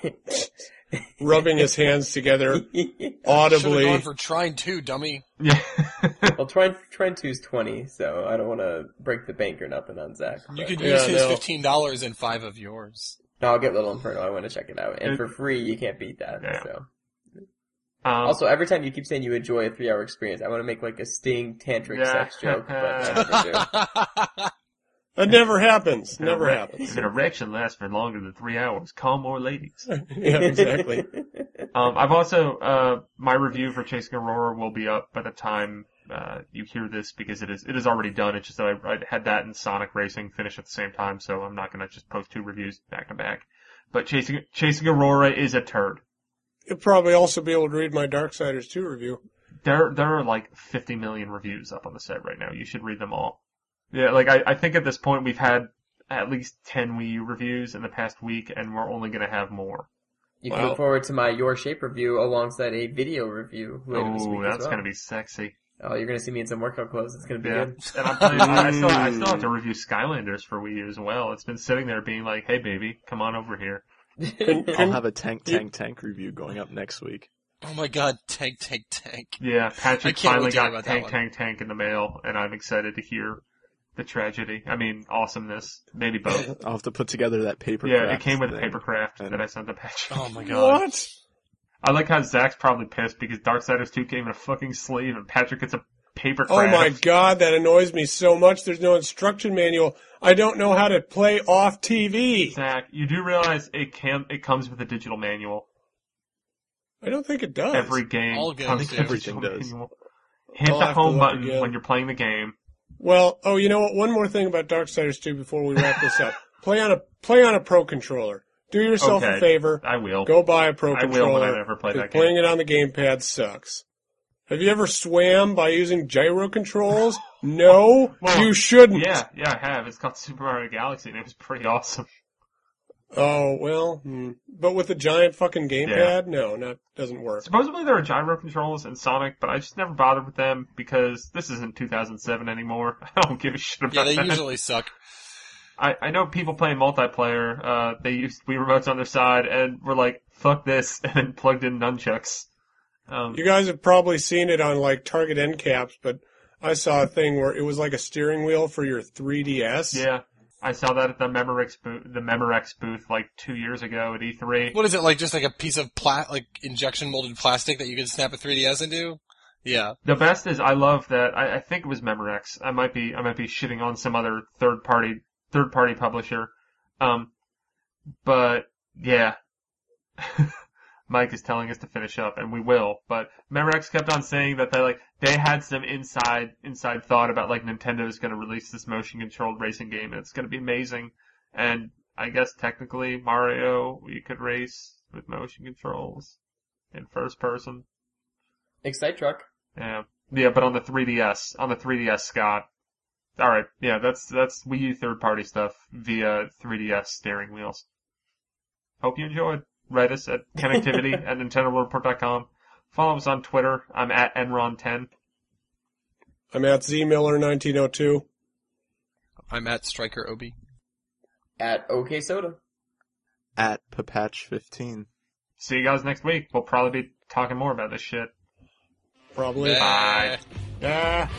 <laughs> Rubbing his hands together Should <laughs> have audibly. gone for Trine two, dummy. yeah. <laughs> well, trying Trine two's twenty, so I don't want to break the bank or nothing on Zach. You but- could Yeah, use his no. fifteen dollars and five of yours. No, I'll get Little Inferno. I want to check it out, and for free, you can't beat that. Yeah. So. um, Also, every time you keep saying you enjoy a three-hour experience, I want to make like a sting tantric Yeah. sex joke, but I never do. That never happens. Never happens. If an erection lasts for longer than three hours, call more ladies. <laughs> yeah, exactly. Um, I've also uh, my review for Chasing Aurora will be up by the time uh, you hear this because it is it is already done. It's just that I, I had that and Sonic Racing finish at the same time, so I'm not gonna just post two reviews back to back. But Chasing Chasing Aurora is a turd. You'll probably also be able to read my Darksiders 2 review. There there are like 50 million reviews up on the site right now. You should read them all. Yeah, like I, I think at this point we've had at least 10 Wii U reviews in the past week, and we're only gonna have more. You can Wow. look forward to my Your Shape review alongside a video review later this Oh, week that's as well. gonna be sexy. Oh, you're gonna see me in some workout clothes. It's gonna be Yeah, good. and I'm playing, I, I still I still have to <laughs> review Skylanders for Wii U as well. It's been sitting there being like, hey baby, come on over here. Can, <laughs> I'll can, have a tank tank tank review going up next week. Oh my god, tank, tank, tank. Yeah, I Patrick can't finally wait to hear got about that Tank one. Tank Tank in the mail, and I'm excited to hear the tragedy. I mean, awesomeness. Maybe both. <laughs> I'll have to put together that paper. yeah, it came with thing. papercraft And- that I sent to Patrick. Oh my <laughs> god. what? I like how Zach's probably pissed because Darksiders 2 came in a fucking sleeve, and Patrick gets a papercraft. Oh my god, that annoys me so much. There's no instruction manual. I don't know how to play off TV. Zach, you do realize it can it comes with a digital manual. I don't think it does. Every game All games comes do. with a Everything digital does. manual. Hit I'll the home button when you're playing the game. Well, oh, you know what? One more thing about Darksiders 2 before we wrap this up. <laughs> Play on a play on a pro controller. Do yourself Okay. a favor. I will. Go buy a pro I will controller. when I ever play 'cause that game. playing it on the gamepad sucks. Have you ever swam by using gyro controls? <laughs> No, Well, you shouldn't. Yeah, yeah, I have. It's called Super Mario Galaxy, and it was pretty awesome. Oh well, hmm. but with a giant fucking gamepad, no, that doesn't work. Supposedly there are gyro controls in Sonic, but I just never bothered with them because this isn't 2007 anymore. <laughs> I don't give a shit about that. Yeah, they that. usually suck. I, I know people playing multiplayer, uh, they used Wii remotes on their side and were like, fuck this, <laughs> and then plugged in nunchucks. Um, You guys have probably seen it on like Target end caps, but I saw a thing where it was like a steering wheel for your 3DS. yeah. I saw that at the Memorex booth, the Memorex booth like two years ago at E E3. What is it like? Just like a piece of pla- like injection molded plastic that you can snap a 3ds into? Yeah. The best is I love that I, I think it was Memorex. I might be I might be shitting on some other third party third party publisher. Um but yeah. <laughs> Mike is telling us to finish up and we will. But Memorex kept on saying that they like they had some inside inside thought about like Nintendo is gonna release this motion controlled racing game and it's gonna be amazing. And I guess technically Mario you could race with motion controls in first person. Excite truck. Yeah, yeah, but on the 3DS, on the 3DS, Scott. All right, yeah, that's that's Wii U third party stuff via 3DS steering wheels. Hope you enjoyed. Write us at <laughs> connectivity at NintendoWorldReport.com. Follow us on Twitter. I'm at Enron10. I'm at Z Miller 1902. I'm at Striker Obi. At OK Soda. At Papatch15. See you guys next week. We'll probably be talking more about this shit. Probably. Bye. Bye.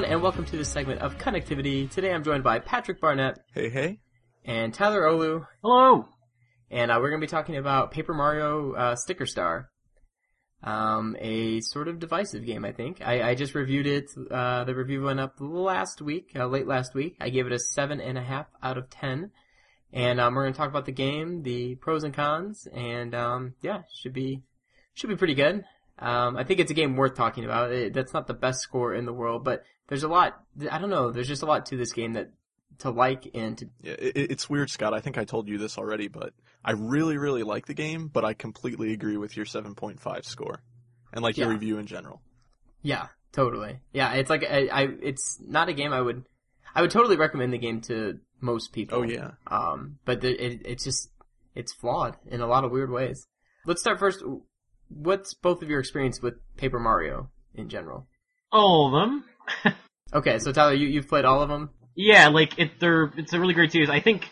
Everyone, and welcome to this segment of Connectivity. Today I'm joined by Patrick Barnett Hey, hey. and Tyler Ohlew, Hello. and uh, we're going to be talking about Paper Mario uh, Sticker Star. Um, a sort of divisive game, I think. I, I just reviewed it. Uh, the review went up last week, uh, late last week. I gave it a seven and a half out of ten. And um, we're going to talk about the game, the pros and cons, and um, yeah, should be should be pretty good. Um, I think it's a game worth talking about. It, that's not the best score in the world, but there's a lot. I don't know. There's just a lot to this game that to like and to Yeah, it, it's weird, Scott. I think I told you this already, but I really, really like the game, but I completely agree with your 7.5 score. And like your review in general. Yeah, totally. Yeah, it's like I, I it's not a game I would I would totally recommend the game to most people. Oh yeah. Um, but the, it it's just it's flawed in a lot of weird ways. Let's start first. What's both of your experience with Paper Mario in general? all of them. <laughs> Okay, so Tyler, you you've played all of them. Yeah, like it, they're it's a really great series. I think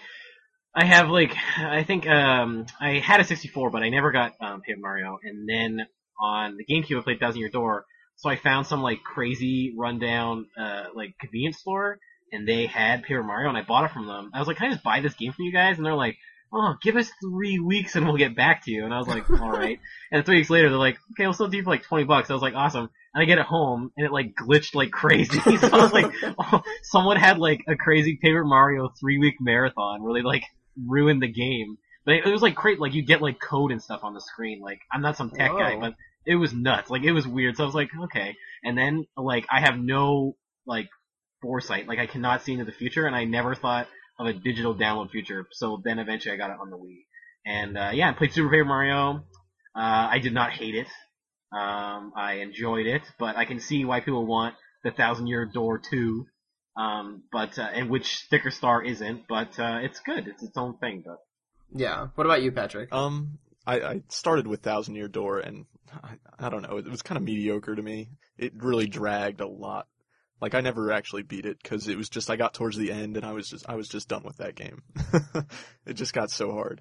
I have like I think um I had a 64, but I never got um, Paper Mario. And then on the GameCube, I played Thousand Year Door. So I found some like crazy rundown uh like convenience store, and they had Paper Mario, and I bought it from them. I was like, can I just buy this game from you guys? And they're like. Oh, give us three weeks and we'll get back to you. And I was like, <laughs> alright. and three weeks later, they're like, okay, we'll still do for like 20 bucks. I was like, awesome. And I get it home, and it like glitched like crazy. <laughs> so I was like, <laughs> oh, someone had like a crazy Paper Mario three week marathon where they like ruined the game. But it, it was like great, like you get like code and stuff on the screen. Like I'm not some tech guy, oh. but it was nuts. Like it was weird. So I was like, okay. And then like I have no like foresight. Like I cannot see into the future, and I never thought of a digital download feature. So then eventually I got it on the Wii. And uh, yeah, I played Super Paper Mario. Uh, I did not hate it. Um, I enjoyed it, but I can see why people want the Thousand Year Door 2. Um, but, uh, and which Sticker Star isn't, but, uh, it's good. It's its own thing, but. Yeah. What about you, Patrick? Um, I, I started with Thousand Year Door, and I, I don't know, it was kind of mediocre to me. It really dragged a lot. Like I never actually beat it because it was just I got towards the end and I was just I was just done with that game. <laughs> it just got so hard.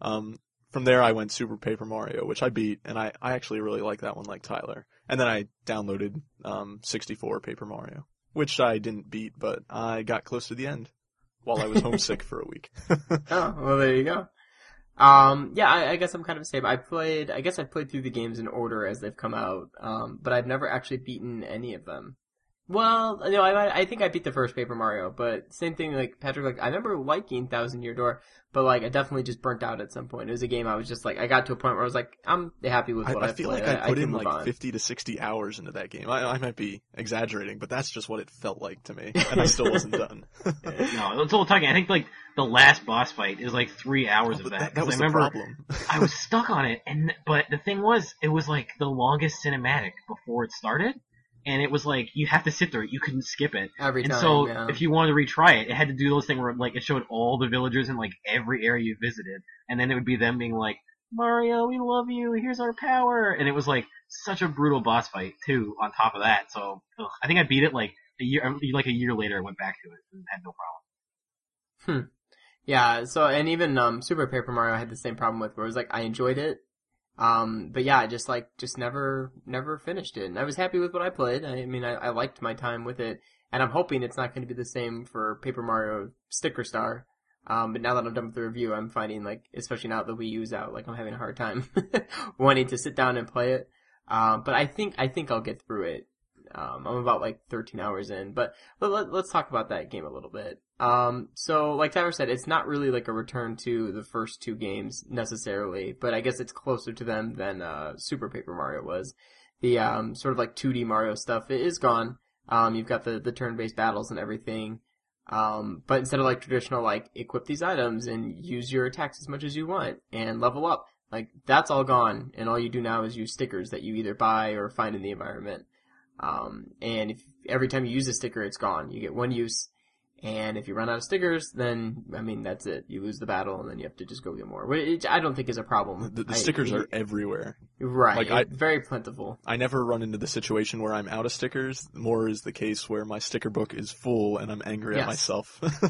Um, from there I went Super Paper Mario, which I beat, and I, I actually really like that one, like Tyler. And then I downloaded um 64 Paper Mario, which I didn't beat, but I got close to the end while I was homesick for a week. <laughs> <laughs> Oh, well, there you go. Um, yeah, I, I guess I'm kind of the same. I played, I guess I've played through the games in order as they've come out, um, but I've never actually beaten any of them. Well, no, I, I think I beat the first Paper Mario, but same thing, like, Patrick, like, I remember liking Thousand Year Door, but like, I definitely just burnt out at some point. It was a game I was just like, I got to a point where I was like, I'm happy with I, what I I've feel played. like I put can in like on. 50 to 60 hours into that game. I, I might be exaggerating, but that's just what it felt like to me, <laughs> and I still wasn't done. No, that's all we're talking. I think like the last boss fight is like three hours oh, of But that. that, that 'cause was I the problem. I was stuck on it, and but the thing was, it was like the longest cinematic before it started, and it was like you have to sit there, you couldn't skip it. Every And time, so yeah. if you wanted to retry it, it had to do those things where like it showed all the villagers in like every area you visited, and then it would be them being like, Mario, we love you, here's our power, and it was like such a brutal boss fight too. On top of that, so ugh, I think I beat it like a year, like a year later. I went back to it and had no problem. Hmm. Yeah, so and even um Super Paper Mario I had the same problem with where it was like I enjoyed it. Um but yeah, I just like just never never finished it. And I was happy with what I played. I mean I, I liked my time with it. And I'm hoping it's not gonna be the same for Paper Mario Sticker Star. Um, but now that I'm done with the review, I'm finding like, especially now that the Wii U's out, like I'm having a hard time <laughs> wanting to sit down and play it. Um, but I think I think I'll get through it. Um, I'm about like 13 hours in, but let, us talk about that game a little bit. Um, so like Tyler said, it's not really like a return to the first two games necessarily, but I guess it's closer to them than uh, Super Paper Mario was. The um, sort of like 2D Mario stuff it is gone. Um, you've got the the turn-based battles and everything. Um, but instead of like traditional like equip these items and use your attacks as much as you want and level up, like that's all gone, and all you do now is use stickers that you either buy or find in the environment. Um, and if every time you use a sticker, it's gone. You get one use, and if you run out of stickers, then I mean that's it. You lose the battle, and then you have to just go get more. Which I don't think is a problem. The, the I- stickers I- are everywhere. right. like, I- very plentiful. I never run into the situation where I'm out of stickers. More is the case where my sticker book is full and I'm angry Yes. at myself. <laughs>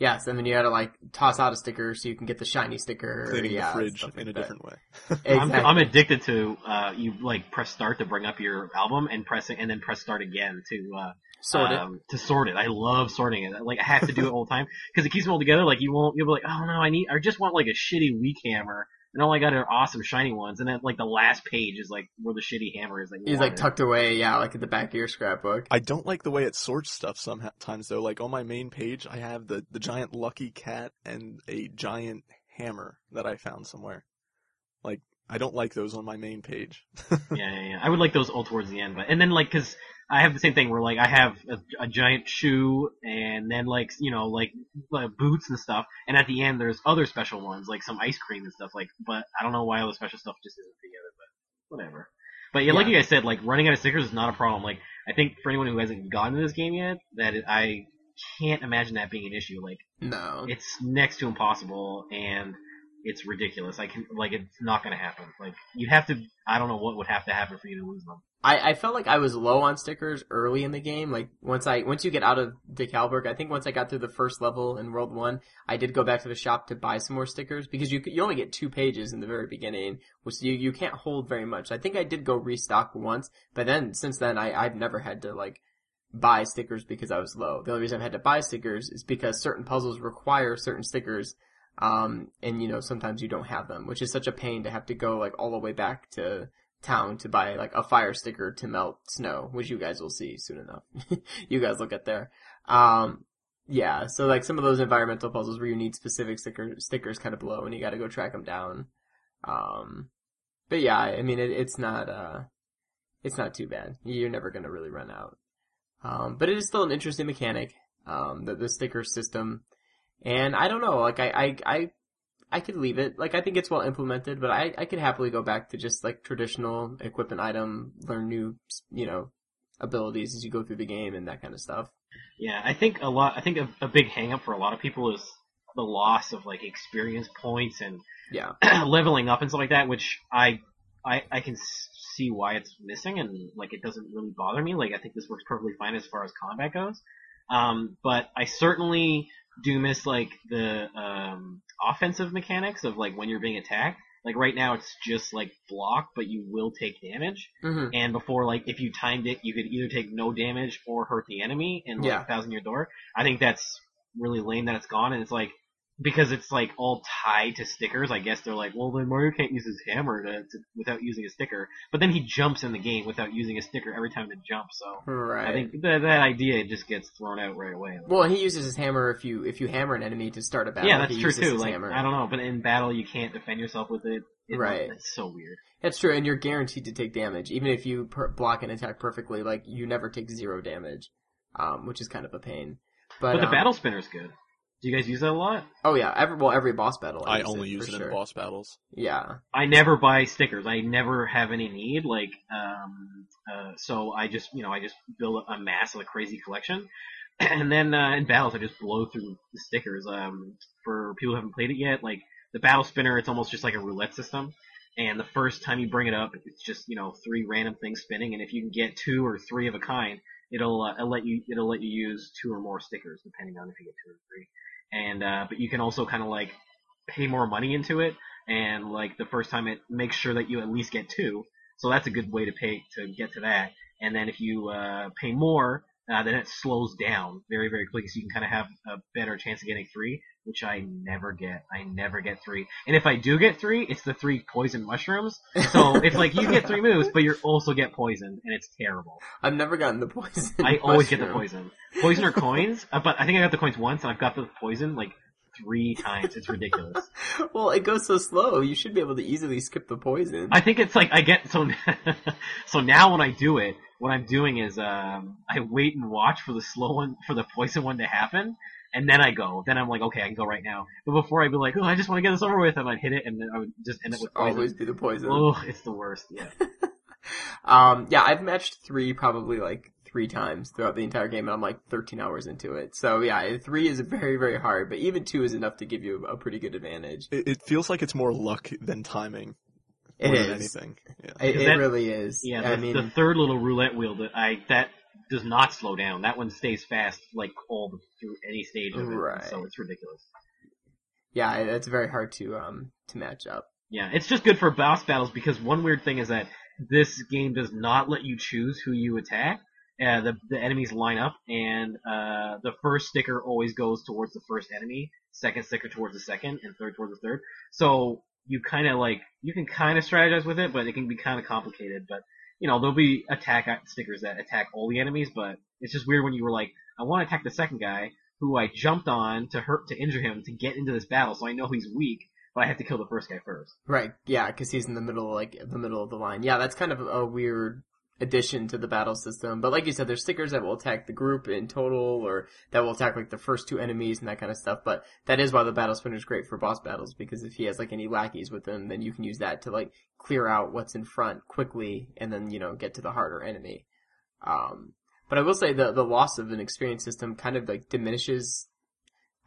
Yes, and then you gotta like toss out a sticker so you can get the shiny sticker. Cleaning yeah, the fridge stuff like in a that. different way. Exactly. I'm, I'm addicted to uh, you like press start to bring up your album and pressing and then press start again to uh, Sort it. um, to sort it. I love sorting it. Like I have to do it all the time because it keeps them all together. Like you won't you'll be like, oh no, I need I just want like a shitty weak hammer. And all I got are awesome shiny ones, and then like the last page is like where the shitty hammer is. Like He's like wanted. tucked away, yeah, like at the back of your scrapbook. I don't like the way it sorts stuff sometimes though. Like on my main page, I have the, the giant lucky cat and a giant hammer that I found somewhere. Like, I don't like those on my main page. <laughs> yeah, yeah, yeah. I would like those all towards the end, but and then like because I have the same thing where like I have a, a giant shoe and then like you know like uh, boots and stuff, and at the end there's other special ones like some ice cream and stuff like. But I don't know why all the special stuff just isn't together, but whatever. But yeah, like Yeah. you guys said, like running out of stickers is not a problem. Like I think for anyone who hasn't gotten to this game yet, that it, I can't imagine that being an issue. Like No. it's next to impossible and it's ridiculous. I can like it's not gonna happen. Like you'd have to. I don't know what would have to happen for you to lose them. I, I felt like I was low on stickers early in the game. Like once I once you get out of Decalburg, I think once I got through the first level in World One, I did go back to the shop to buy some more stickers because you you only get two pages in the very beginning, which you you can't hold very much. I think I did go restock once, but then since then I I've never had to like buy stickers because I was low. The only reason I've had to buy stickers is because certain puzzles require certain stickers. Um, and you know, sometimes you don't have them, which is such a pain to have to go like all the way back to town to buy like a fire sticker to melt snow, which you guys will see soon enough. <laughs> you guys look at there. Um, yeah, so like some of those environmental puzzles where you need specific sticker, stickers kind of below and you gotta go track them down. Um, but yeah, I mean, it, it's not, uh, it's not too bad. You're never gonna really run out. Um, but it is still an interesting mechanic, um, the, the sticker system. And I don't know, like I, I, I I could leave it. Like I think it's well implemented, but I I could happily go back to just like traditional equipment item, learn new you know abilities as you go through the game and that kind of stuff. Yeah, I think a lot. I think a, a big hang up for a lot of people is the loss of like experience points and Yeah. <clears throat> leveling up and stuff like that, which I I I can see why it's missing and like it doesn't really bother me. Like I think this works perfectly fine as far as combat goes. Um, but I certainly do miss like the um, offensive mechanics of like when you're being attacked. Like right now, it's just like block, but you will take damage. Mm-hmm. And before, like, if you timed it, you could either take no damage or hurt the enemy and like Yeah. Thousand Year Door. I think that's really lame that it's gone, and it's like because it's like all tied to stickers. I guess they're like, well, then Mario can't use his hammer to, to without using a sticker, but then he jumps in the game without using a sticker every time to jump. So Right. I think that that idea just gets thrown out right away. well, he uses his hammer if you if you hammer an enemy to start a battle. yeah, that's he true uses too. Like hammer. I don't know, but in battle you can't defend yourself with it. It- Right. It's so weird. That's true, and you're guaranteed to take damage, even if you per- block an attack perfectly. Like you never take zero damage, um, which is kind of a pain. But, But, the um, battle spinner's good. Do you guys use that a lot? Oh yeah, every well every boss battle. I use only use it sure. in boss battles. Yeah. I never buy stickers. I never have any need. Like, um, uh, so I just, you know, I just build a mass of a crazy collection, <clears throat> and then uh, in battles I just blow through the stickers. Um, for people who haven't played it yet, like the battle spinner, it's almost just like a roulette system. And the first time you bring it up, it's just you know three random things spinning, and if you can get two or three of a kind, it'll uh, it'll let you it'll let you use two or more stickers depending on if you get two or three. And uh, but you can also kind of like pay more money into it and like the first time it makes sure that you at least get two. So that's a good way to pay to get to that. And then if you uh, pay more, uh, then it slows down very, very quickly, so you can kind of have a better chance of getting three, which I never get. I never get three. And if I do get three, it's the three poison mushrooms. So <laughs> it's like you get three moves, but you also get poisoned, and it's terrible. I've never gotten the poison. I always get the poison. Poison or coins, uh, but I think I got the coins once, and I've got the poison like three times. It's ridiculous. <laughs> Well, it goes so slow. You should be able to easily skip the poison. I think it's like I get so <laughs> so now when I do it, what I'm doing is um I wait and watch for the slow one for the poison one to happen, and then I go. Then I'm like, okay, I can go right now. But before I'd be like, oh, I just want to get this over with, and I'd hit it, and then I would just end up with poison. Always be the poison. Oh, it's the worst. Yeah. <laughs> Um, yeah, I've matched three probably like three times throughout the entire game, and I'm like 13 hours into it. So yeah, three is very, very hard, but even two is enough to give you a pretty good advantage. It, it feels like it's more luck than timing. It more is. anything. Yeah. It, Is it that- really is. Yeah. I mean, the third little roulette wheel that I that does not slow down. That one stays fast like all the, through any stage of it. Right. So it's ridiculous. yeah, it's very hard to um to match up. Yeah, it's just good for boss battles because one weird thing is that this game does not let you choose who you attack. Uh, the the enemies line up, and uh, the first sticker always goes towards the first enemy, second sticker towards the second, and third towards the third. So you kind of like you can kind of strategize with it, but it can be kind of complicated. But you know there'll be attack stickers that attack all the enemies, but it's just weird when you were like, I want to attack the second guy who I jumped on to hurt to injure him to get into this battle, so I know he's weak, but I have to kill the first guy first. Right. Yeah, because he's in the middle, like the middle of the line. Yeah, that's kind of a weird addition to the battle system. But like you said, there's stickers that will attack the group in total, or that will attack like the first two enemies and that kind of stuff. But that is why the battle spinner is great for boss battles because if he has like any lackeys with him, then you can use that to like clear out what's in front quickly, and then you know get to the harder enemy. Um, but I will say the the loss of an experience system kind of like diminishes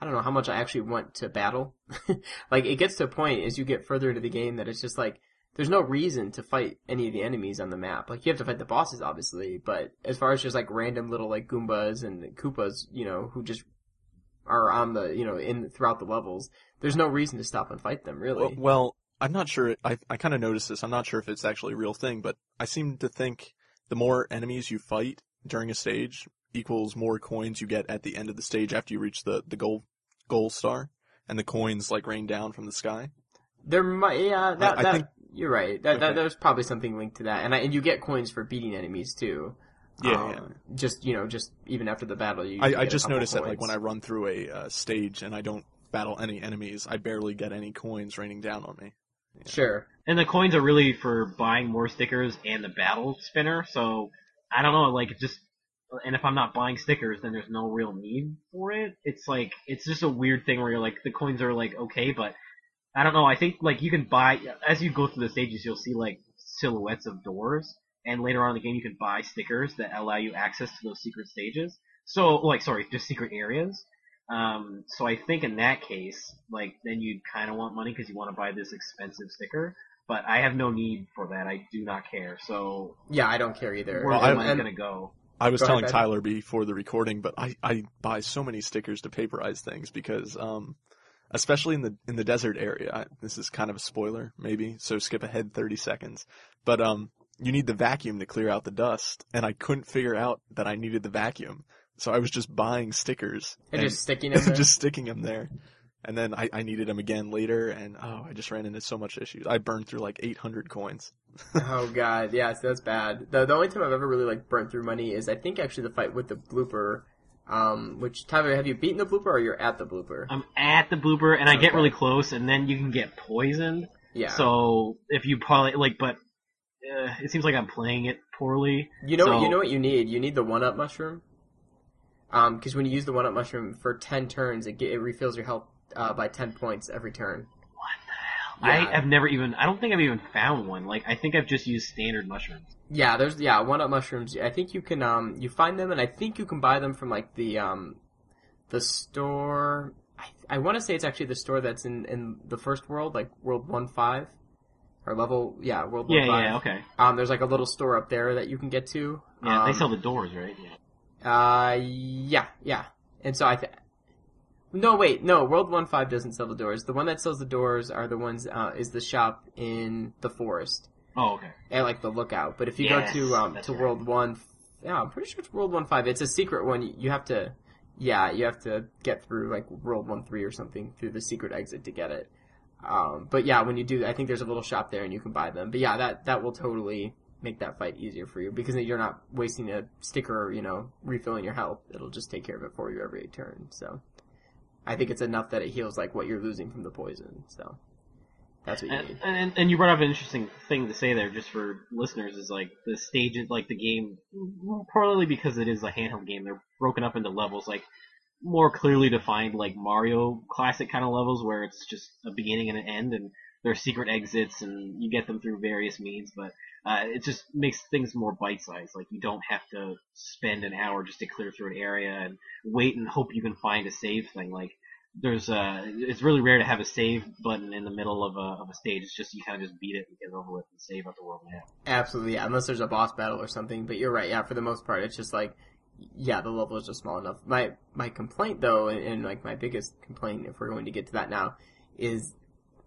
I don't know how much I actually want to battle. <laughs> like it gets to a point as you get further into the game that it's just like there's no reason to fight any of the enemies on the map. Like you have to fight the bosses obviously, but as far as just like random little like Goombas and Koopas, you know, who just are on the, you know, in throughout the levels, there's no reason to stop and fight them really. Well, well, I'm not sure. I I kind of noticed this. I'm not sure if it's actually a real thing, but I seem to think the more enemies you fight during a stage equals more coins you get at the end of the stage after you reach the the goal goal star, and the coins like rain down from the sky. There might, yeah, that, I that think- you're right. That, that there's probably something linked to that, and I, and you get coins for beating enemies too. Yeah, Um, yeah. Just you know, just even after the battle, you. you I, I get a just couple noticed that like when I run through a uh, stage and I don't battle any enemies, I barely get any coins raining down on me. Sure. And the coins are really for buying more stickers and the battle spinner. So I don't know, like just and if I'm not buying stickers, then there's no real need for it. It's like it's just a weird thing where you're like the coins are like okay, but I don't know. I think like you can buy as you go through the stages, you'll see like silhouettes of doors, and later on in the game, you can buy stickers that allow you access to those secret stages. So like sorry, just secret areas. Um, so I think in that case, like then you kind of want money because you want to buy this expensive sticker. But I have no need for that. I do not care. So Yeah, I don't care either. where's Well, the I- money and- gonna go? I was Go telling Ben. Tyler before the recording, but I, I buy so many stickers to paperize things because, um, especially in the in the desert area. This is kind of a spoiler, maybe. So skip ahead 30 seconds. But um, you need the vacuum to clear out the dust, and I couldn't figure out that I needed the vacuum, so I was just buying stickers and <laughs> just sticking it. and just sticking them there. And then I, I needed them again later, and oh, I just ran into so much issues. I burned through like 800 coins. <laughs> oh god, yeah, so that's bad. The the only time I've ever really like burnt through money is I think actually the fight with the blooper. Um, which Tyler, have you beaten the blooper or you're at the blooper? I'm at the blooper and I get really close, and then you can get poisoned. Yeah. So if you probably like, but uh, it seems like I'm playing it poorly. You know, So- you know what you need. You need the one up mushroom. Um, because when you use the one up mushroom for ten turns, it get, it refills your health uh, by ten points every turn. I Yeah. have never even. I don't think I've even found one. Like I think I've just used standard mushrooms. Yeah, there's yeah one up mushrooms. I think you can um you find them and I think you can buy them from like the um the store. I, I want to say it's actually the store that's in in the first world, like World One Five or level yeah World Yeah, One Five. yeah, okay. Um, there's like a little store up there that you can get to. Yeah, they Um, sell the doors, right? Yeah. Uh, yeah, yeah. And so I th- no, wait, no, World One Five doesn't sell the doors. The one that sells the doors are the ones, uh, is the shop in the forest. Oh, okay. At like the lookout. But if you Yes, go to, um, to right. World One yeah, I'm pretty sure it's World One Five. It's a secret one. You- have to, yeah, you have to get through like World One Three or something through the secret exit to get it. Um, but yeah, when you do, I think there's a little shop there and you can buy them. But yeah, that that will totally make that fight easier for you because you're not wasting a sticker, you know, refilling your health. It'll just take care of it for you every turn. So I think it's enough that it heals like what you're losing from the poison. So that's what you And, need. and and you brought up an interesting thing to say there, just for listeners, is like the stages, like the game, partly because it is a handheld game, they're broken up into levels, like more clearly defined, like Mario classic kind of levels, where it's just a beginning and an end, and there are secret exits, and you get them through various means. But uh, it just makes things more bite-sized. Like you don't have to spend an hour just to clear through an area and wait and hope you can find a save thing. Like there's uh it's really rare to have a save button in the middle of a of a stage. It's just you kind of just beat it and get over with and save out the world map. Absolutely, yeah. Unless there's a boss battle or something. But you're right, yeah. For the most part, it's just like, yeah, the level is just small enough. My my complaint though, and, and like my biggest complaint, if we're going to get to that now, is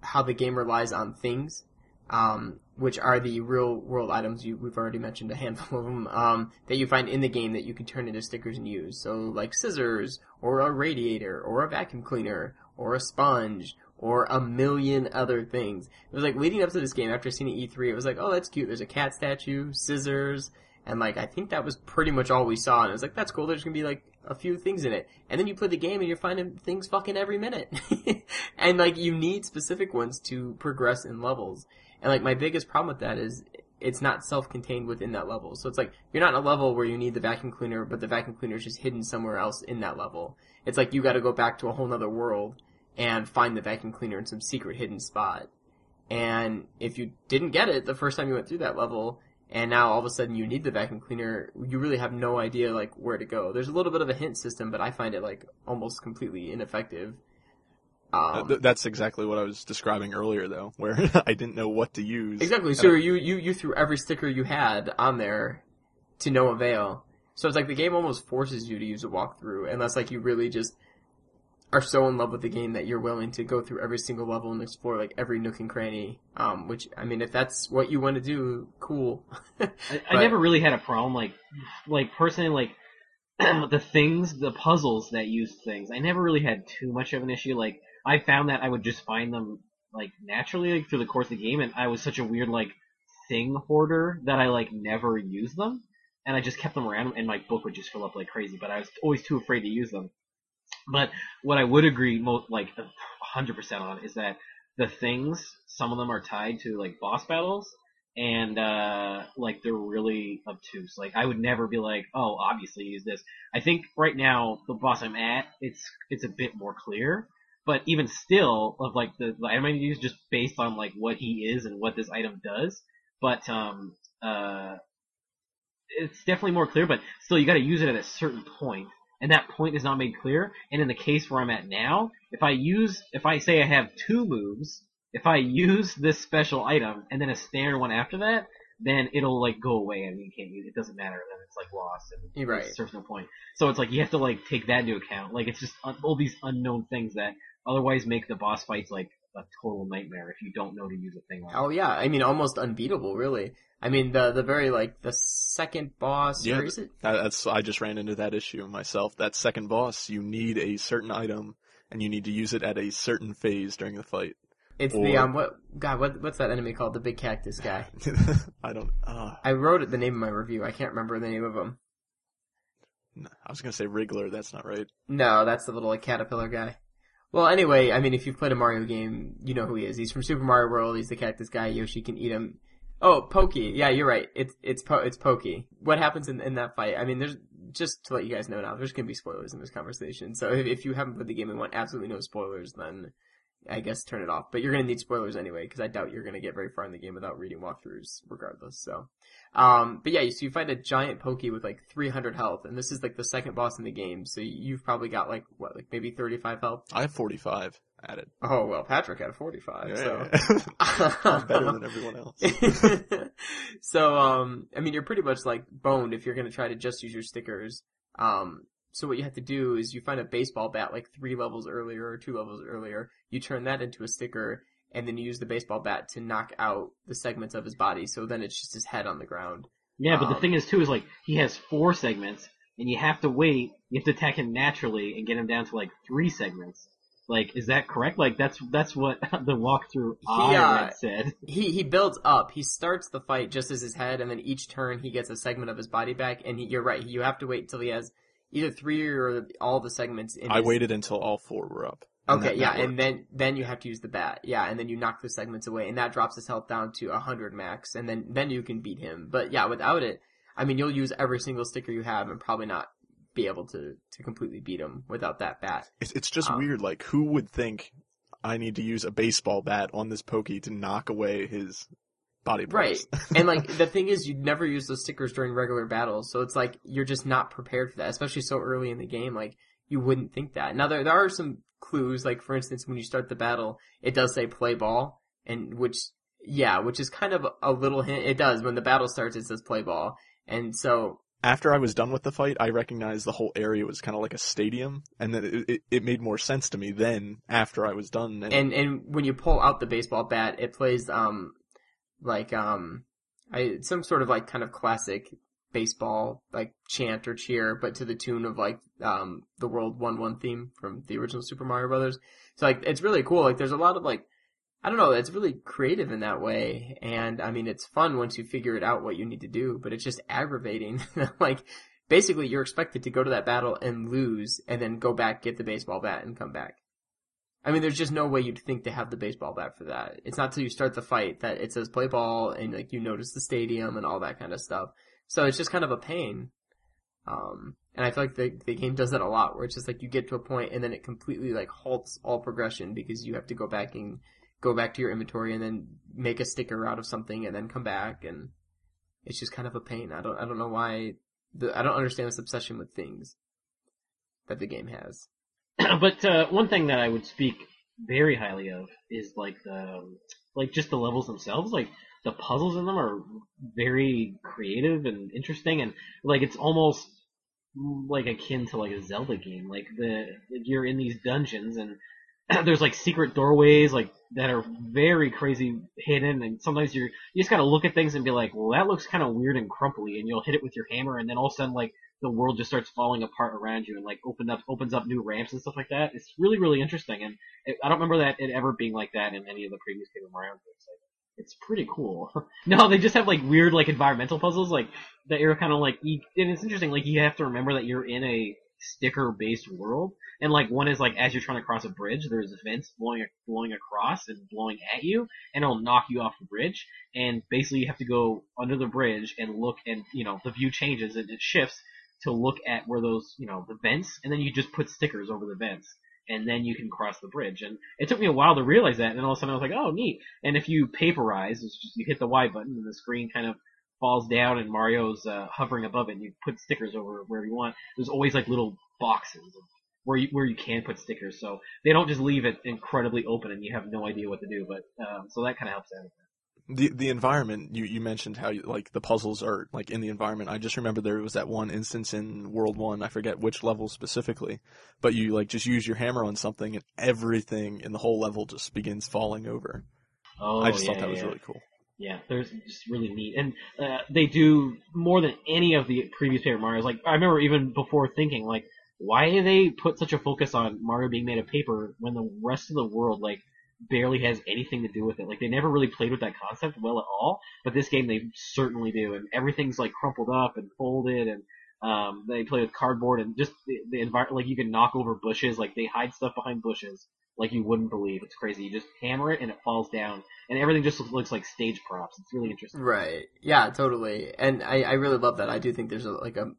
how the game relies on things, um, which are the real world items. You we've already mentioned a handful of them um, that you find in the game that you can turn into stickers and use. So like scissors, or a radiator, or a vacuum cleaner, or a sponge. Or a million other things. It was like leading up to this game after seeing E3, it was like, oh, that's cute. There's a cat statue, scissors, and like I think that was pretty much all we saw. And it was like, that's cool. There's gonna be like a few things in it. And then you play the game and you're finding things fucking every minute. <laughs> and like you need specific ones to progress in levels. And like my biggest problem with that is it's not self-contained within that level. So it's like you're not in a level where you need the vacuum cleaner, but the vacuum cleaner is just hidden somewhere else in that level. It's like you got to go back to a whole nother world and find the vacuum cleaner in some secret hidden spot. And if you didn't get it the first time you went through that level, and now all of a sudden you need the vacuum cleaner, you really have no idea like where to go. There's a little bit of a hint system, but I find it like almost completely ineffective. Um, Th- that's exactly what I was describing earlier, though, where <laughs> I didn't know what to use. Exactly. And So I- you, you, you threw every sticker you had on there to no avail. So it's like the game almost forces you to use a walkthrough unless like you really just are so in love with the game that you're willing to go through every single level and explore like every nook and cranny. Um, which I mean, if that's what you want to do, cool. <laughs> I, I never really had a problem like like personally like <clears throat> the things the puzzles that use things. I never really had too much of an issue. Like I found that I would just find them like naturally like, through the course of the game, and I was such a weird like thing hoarder that I like never used them, and I just kept them around, and my book would just fill up like crazy. But I was always too afraid to use them. But what I would agree, most like hundred percent on, is that the things, some of them are tied to like boss battles, and uh, like they're really obtuse. Like I would never be like, oh, obviously use this. I think right now the boss I'm at, it's it's a bit more clear. But even still, of like the, the item I use just based on like what he is and what this item does. But um uh, it's definitely more clear. But still, you got to use it at a certain point, and that point is not made clear. And in the case where I'm at now, if I use, if I say I have two moves, if I use this special item and then a standard one after that, then it'll like go away and you can't use it. Doesn't matter. Then it's like lost and right. it serves no point. So it's like you have to like take that into account. Like it's just un- all these unknown things that otherwise make the boss fights like a total nightmare if you don't know to use a thing like oh yeah, I mean almost unbeatable, really. I mean the the very like the second boss, Yeah, or it? That- That's I just ran into that issue myself. That second boss, you need a certain item, and you need to use it at a certain phase during the fight. It's the um what God what what's that enemy called? The big cactus guy. <laughs> I don't. Uh, I wrote it the name of my review. I can't remember the name of him. I was gonna say Wiggler. That's not right. No, that's the little like caterpillar guy. Well, anyway, I mean, if you've played a Mario game, you know who he is. He's from Super Mario World. He's the cactus guy. Yoshi can eat him. Oh, Pokey. Yeah, you're right. It's it's po- it's Pokey. What happens in, in that fight? I mean, there's just to let you guys know now. There's gonna be spoilers in this conversation. So if, if you haven't played the game and want absolutely no spoilers, then I guess turn it off. But you're gonna need spoilers anyway because I doubt you're gonna get very far in the game without reading walkthroughs, regardless. So, um, but yeah, so you find a giant Pokey with like 300 health, and this is like the second boss in the game. So you've probably got like what, like maybe 35 health. I have 45 added. Oh well, Patrick had a 45. Yeah, So. I'm <laughs> better than everyone else. <laughs> so, um, I mean, you're pretty much like boned if you're gonna try to just use your stickers. Um, so what you have to do is you find a baseball bat like three levels earlier or two levels earlier. You turn that into a sticker, and then you use the baseball bat to knock out the segments of his body. So then it's just his head on the ground. Yeah, but the Um, thing is too is like he has four segments, and you have to wait. You have to attack him naturally and get him down to like three segments. Like, is that correct? Like, that's that's what <laughs> the walkthrough I uh, said. he he builds up. He starts the fight just as his head, and then each turn he gets a segment of his body back. And he, you're right. You have to wait until he has either three or all the segments. In I his- waited until all four were up. Okay, yeah, that and then then you have to use the bat, yeah, and then you knock the segments away, and that drops his health down to hundred max, and then then you can beat him. But yeah, without it, I mean, you'll use every single sticker you have, and probably not be able to to completely beat him without that bat. It's, it's just Um, weird. Like, who would think I need to use a baseball bat on this pokey to knock away his body Right. and like the thing is, you'd never use those stickers during regular battles, so it's like you're just not prepared for that, especially so early in the game. Like you wouldn't think that. Now there there are some clues, like for instance, when you start the battle, it does say play ball, and which yeah, which is kind of a little hint. It does when the battle starts, it says play ball, and so After I was done with the fight, I recognized the whole area was kind of like a stadium, and then it, it, it made more sense to me then after I was done. And, and and when you pull out the baseball bat, it plays um like um I some sort of like kind of classic baseball like chant or cheer, but to the tune of like um the World One One theme from the original Super Mario Brothers. So like it's really cool. Like there's a lot of like I don't know, it's really creative in that way. And I mean it's fun once you figure it out what you need to do, but it's just aggravating. <laughs> like basically you're expected to go to that battle and lose and then go back, get the baseball bat and come back. I mean, there's just no way you'd think to have the baseball bat for that. It's not till you start the fight that it says play ball and like you notice the stadium and all that kind of stuff. So it's just kind of a pain. Um, and I feel like the, the game does that a lot where it's just like you get to a point and then it completely like halts all progression because you have to go back and go back to your inventory and then make a sticker out of something and then come back and it's just kind of a pain. I don't, I don't know why the, I don't understand this obsession with things that the game has. <clears throat> but uh, one thing that I would speak very highly of is like the um, like just the levels themselves. Like the puzzles in them are very creative and interesting, and like it's almost like akin to like a Zelda game. Like the you're in these dungeons and <clears throat> there's like secret doorways like that are very crazy hidden and sometimes you're you just gotta look at things and be like well that looks kind of weird and crumply and you'll hit it with your hammer and then all of a sudden like the world just starts falling apart around you and like open up opens up new ramps and stuff like that it's really really interesting and it, i don't remember that it ever being like that in any of the previous paper mario games like, it's pretty cool <laughs> no they just have like weird like environmental puzzles like that you're kind of like you, and it's interesting like you have to remember that you're in a sticker based world and like one is like as you're trying to cross a bridge, there's vents blowing blowing across and blowing at you, and it'll knock you off the bridge. And basically, you have to go under the bridge and look, and you know the view changes and it shifts to look at where those you know the vents, and then you just put stickers over the vents, and then you can cross the bridge. And it took me a while to realize that, and then all of a sudden I was like, oh neat. And if you paperize, it's just you hit the Y button, and the screen kind of falls down and Mario's uh, hovering above it and you put stickers over where you want. There's always like little boxes where you where you can put stickers, so they don't just leave it incredibly open and you have no idea what to do. But um, so that kind of helps out. The the environment you you mentioned how you, like the puzzles are like in the environment. I just remember there was that one instance in World One. I forget which level specifically, but you like just use your hammer on something and everything in the whole level just begins falling over. Oh, I just yeah, thought that was really cool. Yeah, there's just really neat, and uh, they do more than any of the previous Paper Mario's. Like I remember even before thinking, like, why do they put such a focus on Mario being made of paper when the rest of the world like barely has anything to do with it? Like they never really played with that concept well at all, but this game they certainly do, and everything's like crumpled up and folded, and um, they play with cardboard and just the, the environment. Like you can knock over bushes, like they hide stuff behind bushes like you wouldn't believe. It's crazy. You just hammer it and it falls down, and everything just looks like stage props. It's really interesting. Right. Yeah, totally. And I, I really love that. I do think there's a, like a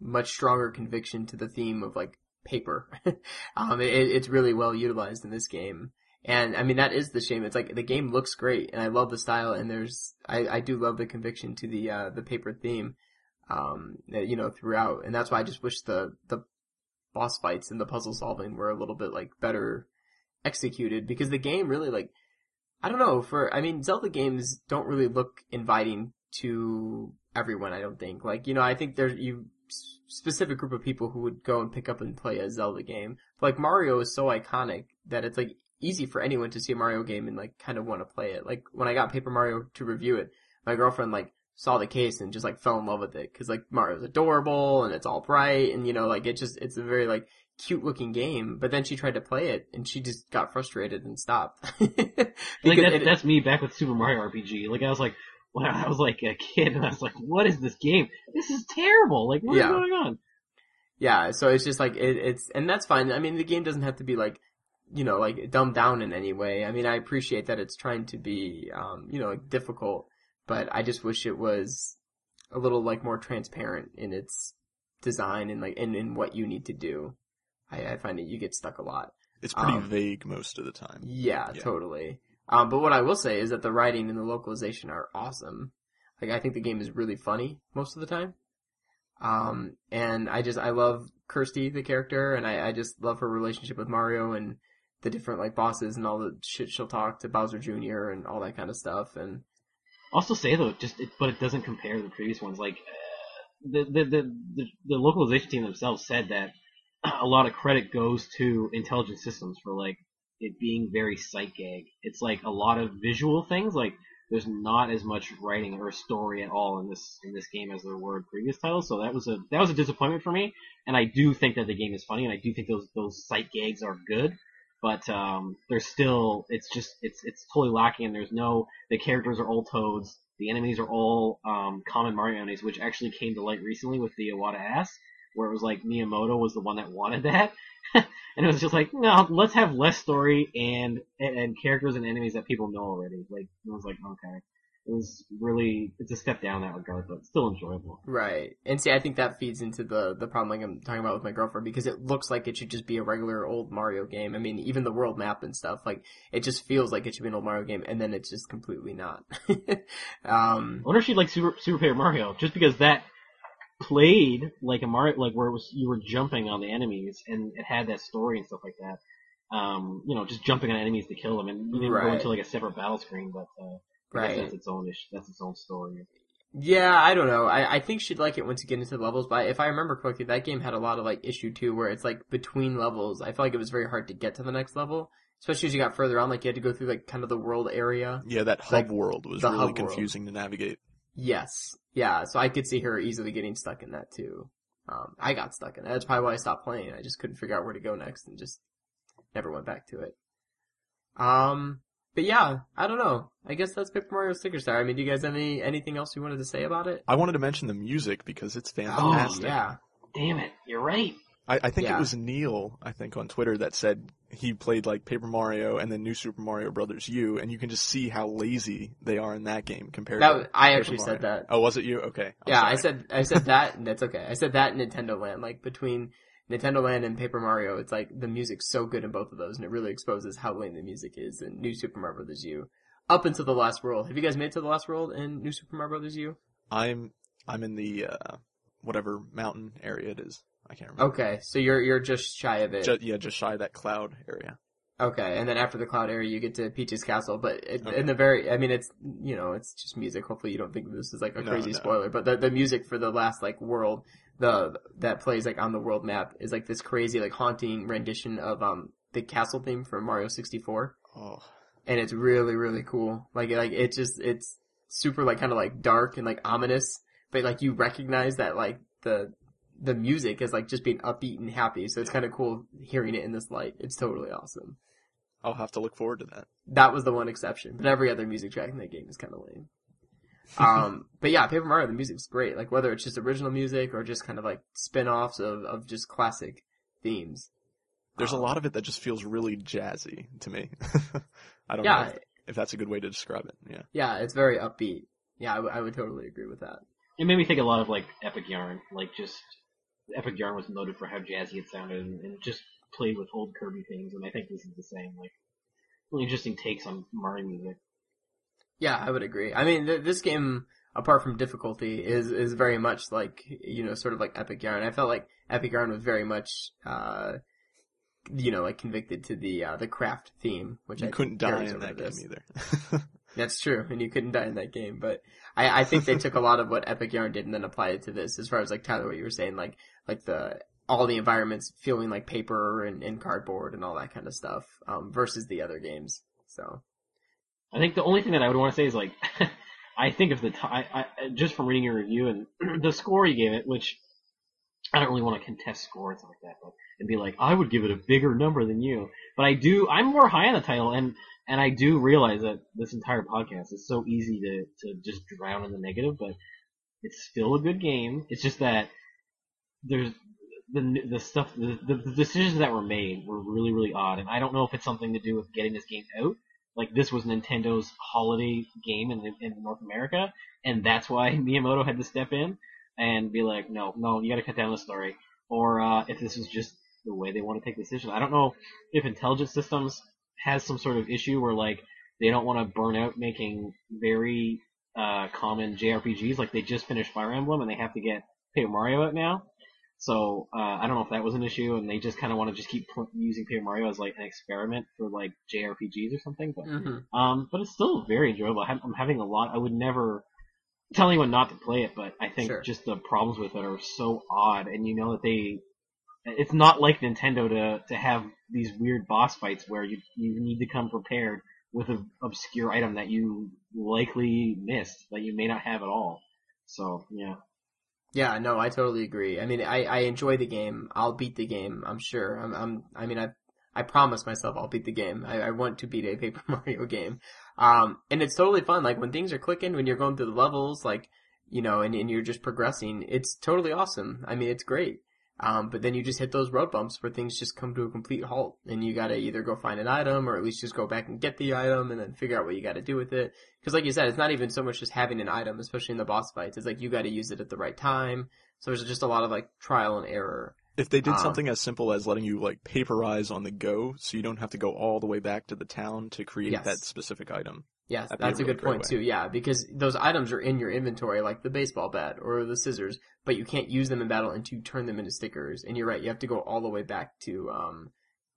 much stronger conviction to the theme of like paper. <laughs> um, it, it's really well utilized in this game. And I mean, that is the shame. It's like the game looks great and I love the style and there's, I, I do love the conviction to the, uh, the paper theme, um, you know, throughout. And that's why I just wish the, the boss fights and the puzzle solving were a little bit like better executed because the game really like, I don't know, for, I mean, Zelda games don't really look inviting to everyone, I don't think. Like, you know, I think there's, you, specific group of people who would go and pick up and play a Zelda game. But like Mario is so iconic that it's like easy for anyone to see a Mario game and like kind of want to play it. Like when I got Paper Mario to review it, my girlfriend like saw the case and just like fell in love with it because like Mario's adorable and it's all bright and you know like it just it's a very like cute looking game. But then she tried to play it and she just got frustrated and stopped. <laughs> Like that's, it- that's me back with Super Mario RPG. Like I was like, when I was like a kid, and I was like, what is this game? This is terrible. Like what is Yeah. going on? Yeah, so it's just like it, it's, and that's fine. I mean, the game doesn't have to be like, you know, like dumbed down in any way. I mean, I appreciate that it's trying to be, um, you know, like, difficult, but I just wish it was a little like more transparent in its design and like in, in what you need to do. I, I find that you get stuck a lot. It's pretty Um, vague most of the time. Yeah, Yeah. totally. Um, but what I will say is that the writing and the localization are awesome. Like I think the game is really funny most of the time. Um, and I just I love Kersti the character, and I, I just love her relationship with Mario and the different like bosses and all the shit she'll talk to Bowser Jr. and all that kind of stuff. And I'll Also say though, just it, but it doesn't compare to the previous ones. Like uh, the, the the the the localization team themselves said that <clears throat> a lot of credit goes to Intelligent Systems for like it being very sight gag. It's like a lot of visual things. Like there's not as much writing or story at all in this in this game as there were in previous titles. So that was a that was a disappointment for me. And I do think that the game is funny, and I do think those those sight gags are good. But um, there's still it's just it's it's totally lacking, and there's no the characters are all toads. The enemies are all um, common Mario enemies, which actually came to light recently with the Iwata Asks, where it was like Miyamoto was the one that wanted that, <laughs> and it was just like, no, let's have less story and, and and characters and enemies that people know already. Like it was like, okay, was really it's a step down in that regard, but still enjoyable. right, and see, I think that feeds into the the problem like I'm talking about with my girlfriend because it looks like it should just be a regular old Mario game. I mean, even the world map and stuff, like it just feels like it should be an old Mario game, and then it's just completely not. <laughs> um, I wonder if she'd like Super Super Paper Mario, just because that played like a Mario, like where it was you were jumping on the enemies and it had that story and stuff like that. Um, you know, just jumping on enemies to kill them, and you didn't go into like a separate battle screen, but uh, right. that's its own ish, that's its own story. Yeah, I don't know. I, I think she'd like it once you get into the levels, but if I remember correctly, that game had a lot of like issue too, where it's like between levels. I felt like it was very hard to get to the next level, especially as you got further on. Like you had to go through like kind of the world area. Yeah, that hub Like, world was really hub world. confusing to navigate. Yes, yeah. So I could see her easily getting stuck in that too. Um, I got stuck in it. That's probably why I stopped playing. I just couldn't figure out where to go next, and just never went back to it. Um, but yeah, I don't know. I guess that's Paper Mario Sticker Star. I mean, do you guys have any anything else you wanted to say about it? I wanted to mention the music because it's fantastic. Oh, fantastic. yeah. Damn it, you're right. I, I think Yeah. it was Neal, I think, on Twitter that said he played like Paper Mario and then New Super Mario Brothers U, and you can just see how lazy they are in that game compared That to. was- I Paper actually said that. Oh, was it you? Okay. I'm yeah, I said I said <laughs> that, and that's okay. I said that in Nintendo Land, like between Nintendo Land and Paper Mario, it's like the music's so good in both of those, and it really exposes how lame the music is in New Super Mario Bros. U. Up into the last world. Have you guys made it to the last world in New Super Mario Bros. U? I'm I'm in the uh, whatever mountain area it is. I can't remember. Okay, so you're you're just shy of it. Ju- yeah, just shy of that cloud area. Okay, and then after the cloud area, you get to Peach's castle. But it, Okay. in the very, I mean, it's you know, it's just music. Hopefully, you don't think this is like a No, crazy no. spoiler. But the the music for the last like world, the that plays like on the world map is like this crazy like haunting rendition of um the castle theme from Mario sixty four, Oh, and it's really really cool. Like like it just it's super like kind of like dark and like ominous, but like you recognize that like the the music is like just being upbeat and happy. So it's kind of cool hearing it in this light. It's totally awesome I'll have to look forward to that. that was the one exception. But every other music track in that game is kind of lame. <laughs> Um, but yeah, Paper Mario, the music's great. Like whether it's just original music or just kind of like spin-offs of, of just classic themes. There's a Um, lot of it that just feels really jazzy to me. <laughs> I don't know if, if that's a good way to describe it. Yeah. yeah, it's very upbeat. Yeah, I, w- I would totally agree with that. It made me think a lot of like Epic Yarn, like just Epic Yarn was noted for how jazzy it sounded and, and just played with old Kirby things, and I think this is the same. Like really interesting takes on Mario music. Yeah, I would agree. I mean, th- this game, apart from difficulty, is is very much like you know, sort of like Epic Yarn. I felt like Epic Yarn was very much, uh, you know, like convicted to the uh, the craft theme, which You I couldn't die in that to game <laughs> either. That's true, and you couldn't die in that game. But I, I think they took a lot of what Epic Yarn did and then applied it to this. As far as like Tyler, what you were saying, like like the all the environments feeling like paper and, and cardboard and all that kind of stuff, um, versus the other games. So I think the only thing that I would want to say is like, <laughs> I think of the t- I, I, just from reading your review and <clears throat> the score you gave it, which I don't really want to contest scores like that, but and be like, I would give it a bigger number than you. But I do, I'm more high on the title, and and I do realize that this entire podcast is so easy to to just drown in the negative, but it's still a good game. It's just that there's the the stuff the, the decisions that were made were really really odd, and I don't know if it's something to do with getting this game out. Like this was Nintendo's holiday game in in North America, and that's why <laughs> Miyamoto had to step in and be like, no, no, you got to cut down the story, or uh, if this was just the way they want to take decisions. I don't know if Intelligent Systems has some sort of issue where like they don't want to burn out making very uh, common JRPGs. Like they just finished Fire Emblem and they have to get Paper Mario out now. So uh, I don't know if that was an issue, and they just kind of want to just keep pl- using Paper Mario as like an experiment for like JRPGs or something. But hmm um, but it's still very enjoyable. I'm I'm having a lot. I would never tell anyone not to play it, but I think Sure. just the problems with it are so odd, and you know that they. It's not like Nintendo to to have these weird boss fights where you you need to come prepared with an obscure item that you likely missed that you may not have at all. So yeah. Yeah, no, I totally agree. I mean, I, I enjoy the game. I'll beat the game. I'm sure. I'm, I'm I mean, I I promise myself I'll beat the game. I, I want to beat a Paper <laughs> Mario game. Um, and it's totally fun. Like when things are clicking, when you're going through the levels, like you know, and, and you're just progressing. It's totally awesome. I mean, it's great. Um, but then you just hit those road bumps where things just come to a complete halt, and you gotta either go find an item or at least just go back and get the item, and then figure out what you gotta do with it. Because like you said, it's not even so much just having an item, especially in the boss fights. It's like you gotta use it at the right time. So there's just a lot of like trial and error. If they did Um, something as simple as letting you like paperize on the go, so you don't have to go all the way back to the town to create Yes. that specific item. Yes, That'd be a that's a, good point way. too. Yeah, because those items are in your inventory, like the baseball bat or the scissors, but you can't use them in battle until you turn them into stickers. And you're right, you have to go all the way back to um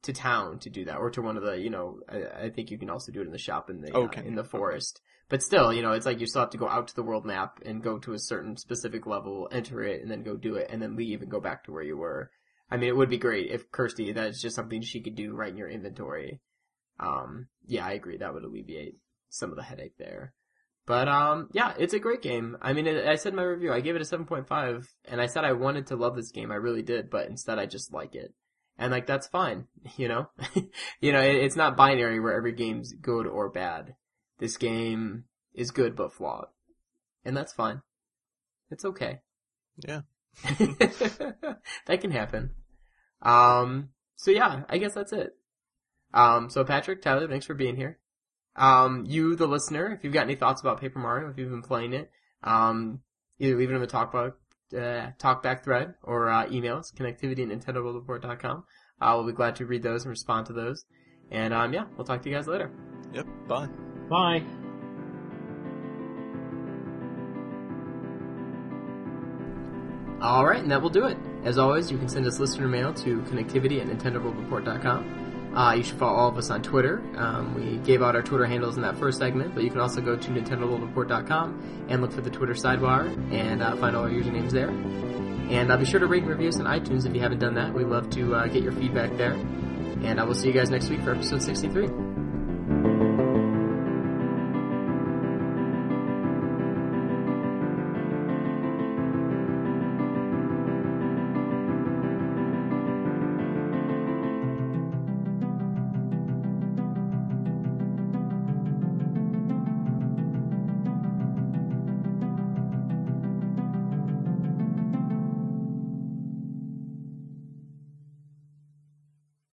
to town to do that, or to one of the, you know, I, I think you can also do it in the shop in the uh, in the forest. But still, you know, it's like you still have to go out to the world map and go to a certain specific level, enter it, and then go do it, and then leave and go back to where you were. I mean, it would be great if Kersti, that's just something she could do right in your inventory. Um, yeah, I agree. That would alleviate some of the headache there. But um, yeah, it's a great game. I mean, it, I said in my review, I gave it a 7.5, and I said I wanted to love this game. I really did, but instead I just like it. And like, that's fine, <laughs> you know? <laughs> you know, it, it's not binary where every game's good or bad. This game is good but flawed. And that's fine. It's okay. Yeah. <laughs> that can happen. Um, so yeah, I guess that's it. Um, so Patrick, Tyler, thanks for being here. Um, you, the listener, if you've got any thoughts about Paper Mario, if you've been playing it, um, either leave it in the talkback, uh, talkback thread or, uh, email us, connectivity at nintendoworldreport.com. Uh, we'll be glad to read those and respond to those. And, um, yeah, we'll talk to you guys later. Yep. Bye. Bye. All right, and that will do it. As always, you can send us listener mail to connectivity at nintendoworldreport.com. Uh, you should follow all of us on Twitter. Um, we gave out our Twitter handles in that first segment, but you can also go to nintendoworldreport.com and look for the Twitter sidebar and uh, find all our usernames there. And uh, be sure to rate and review us on iTunes if you haven't done that. We'd love to uh, get your feedback there. And I will see you guys next week for episode 63.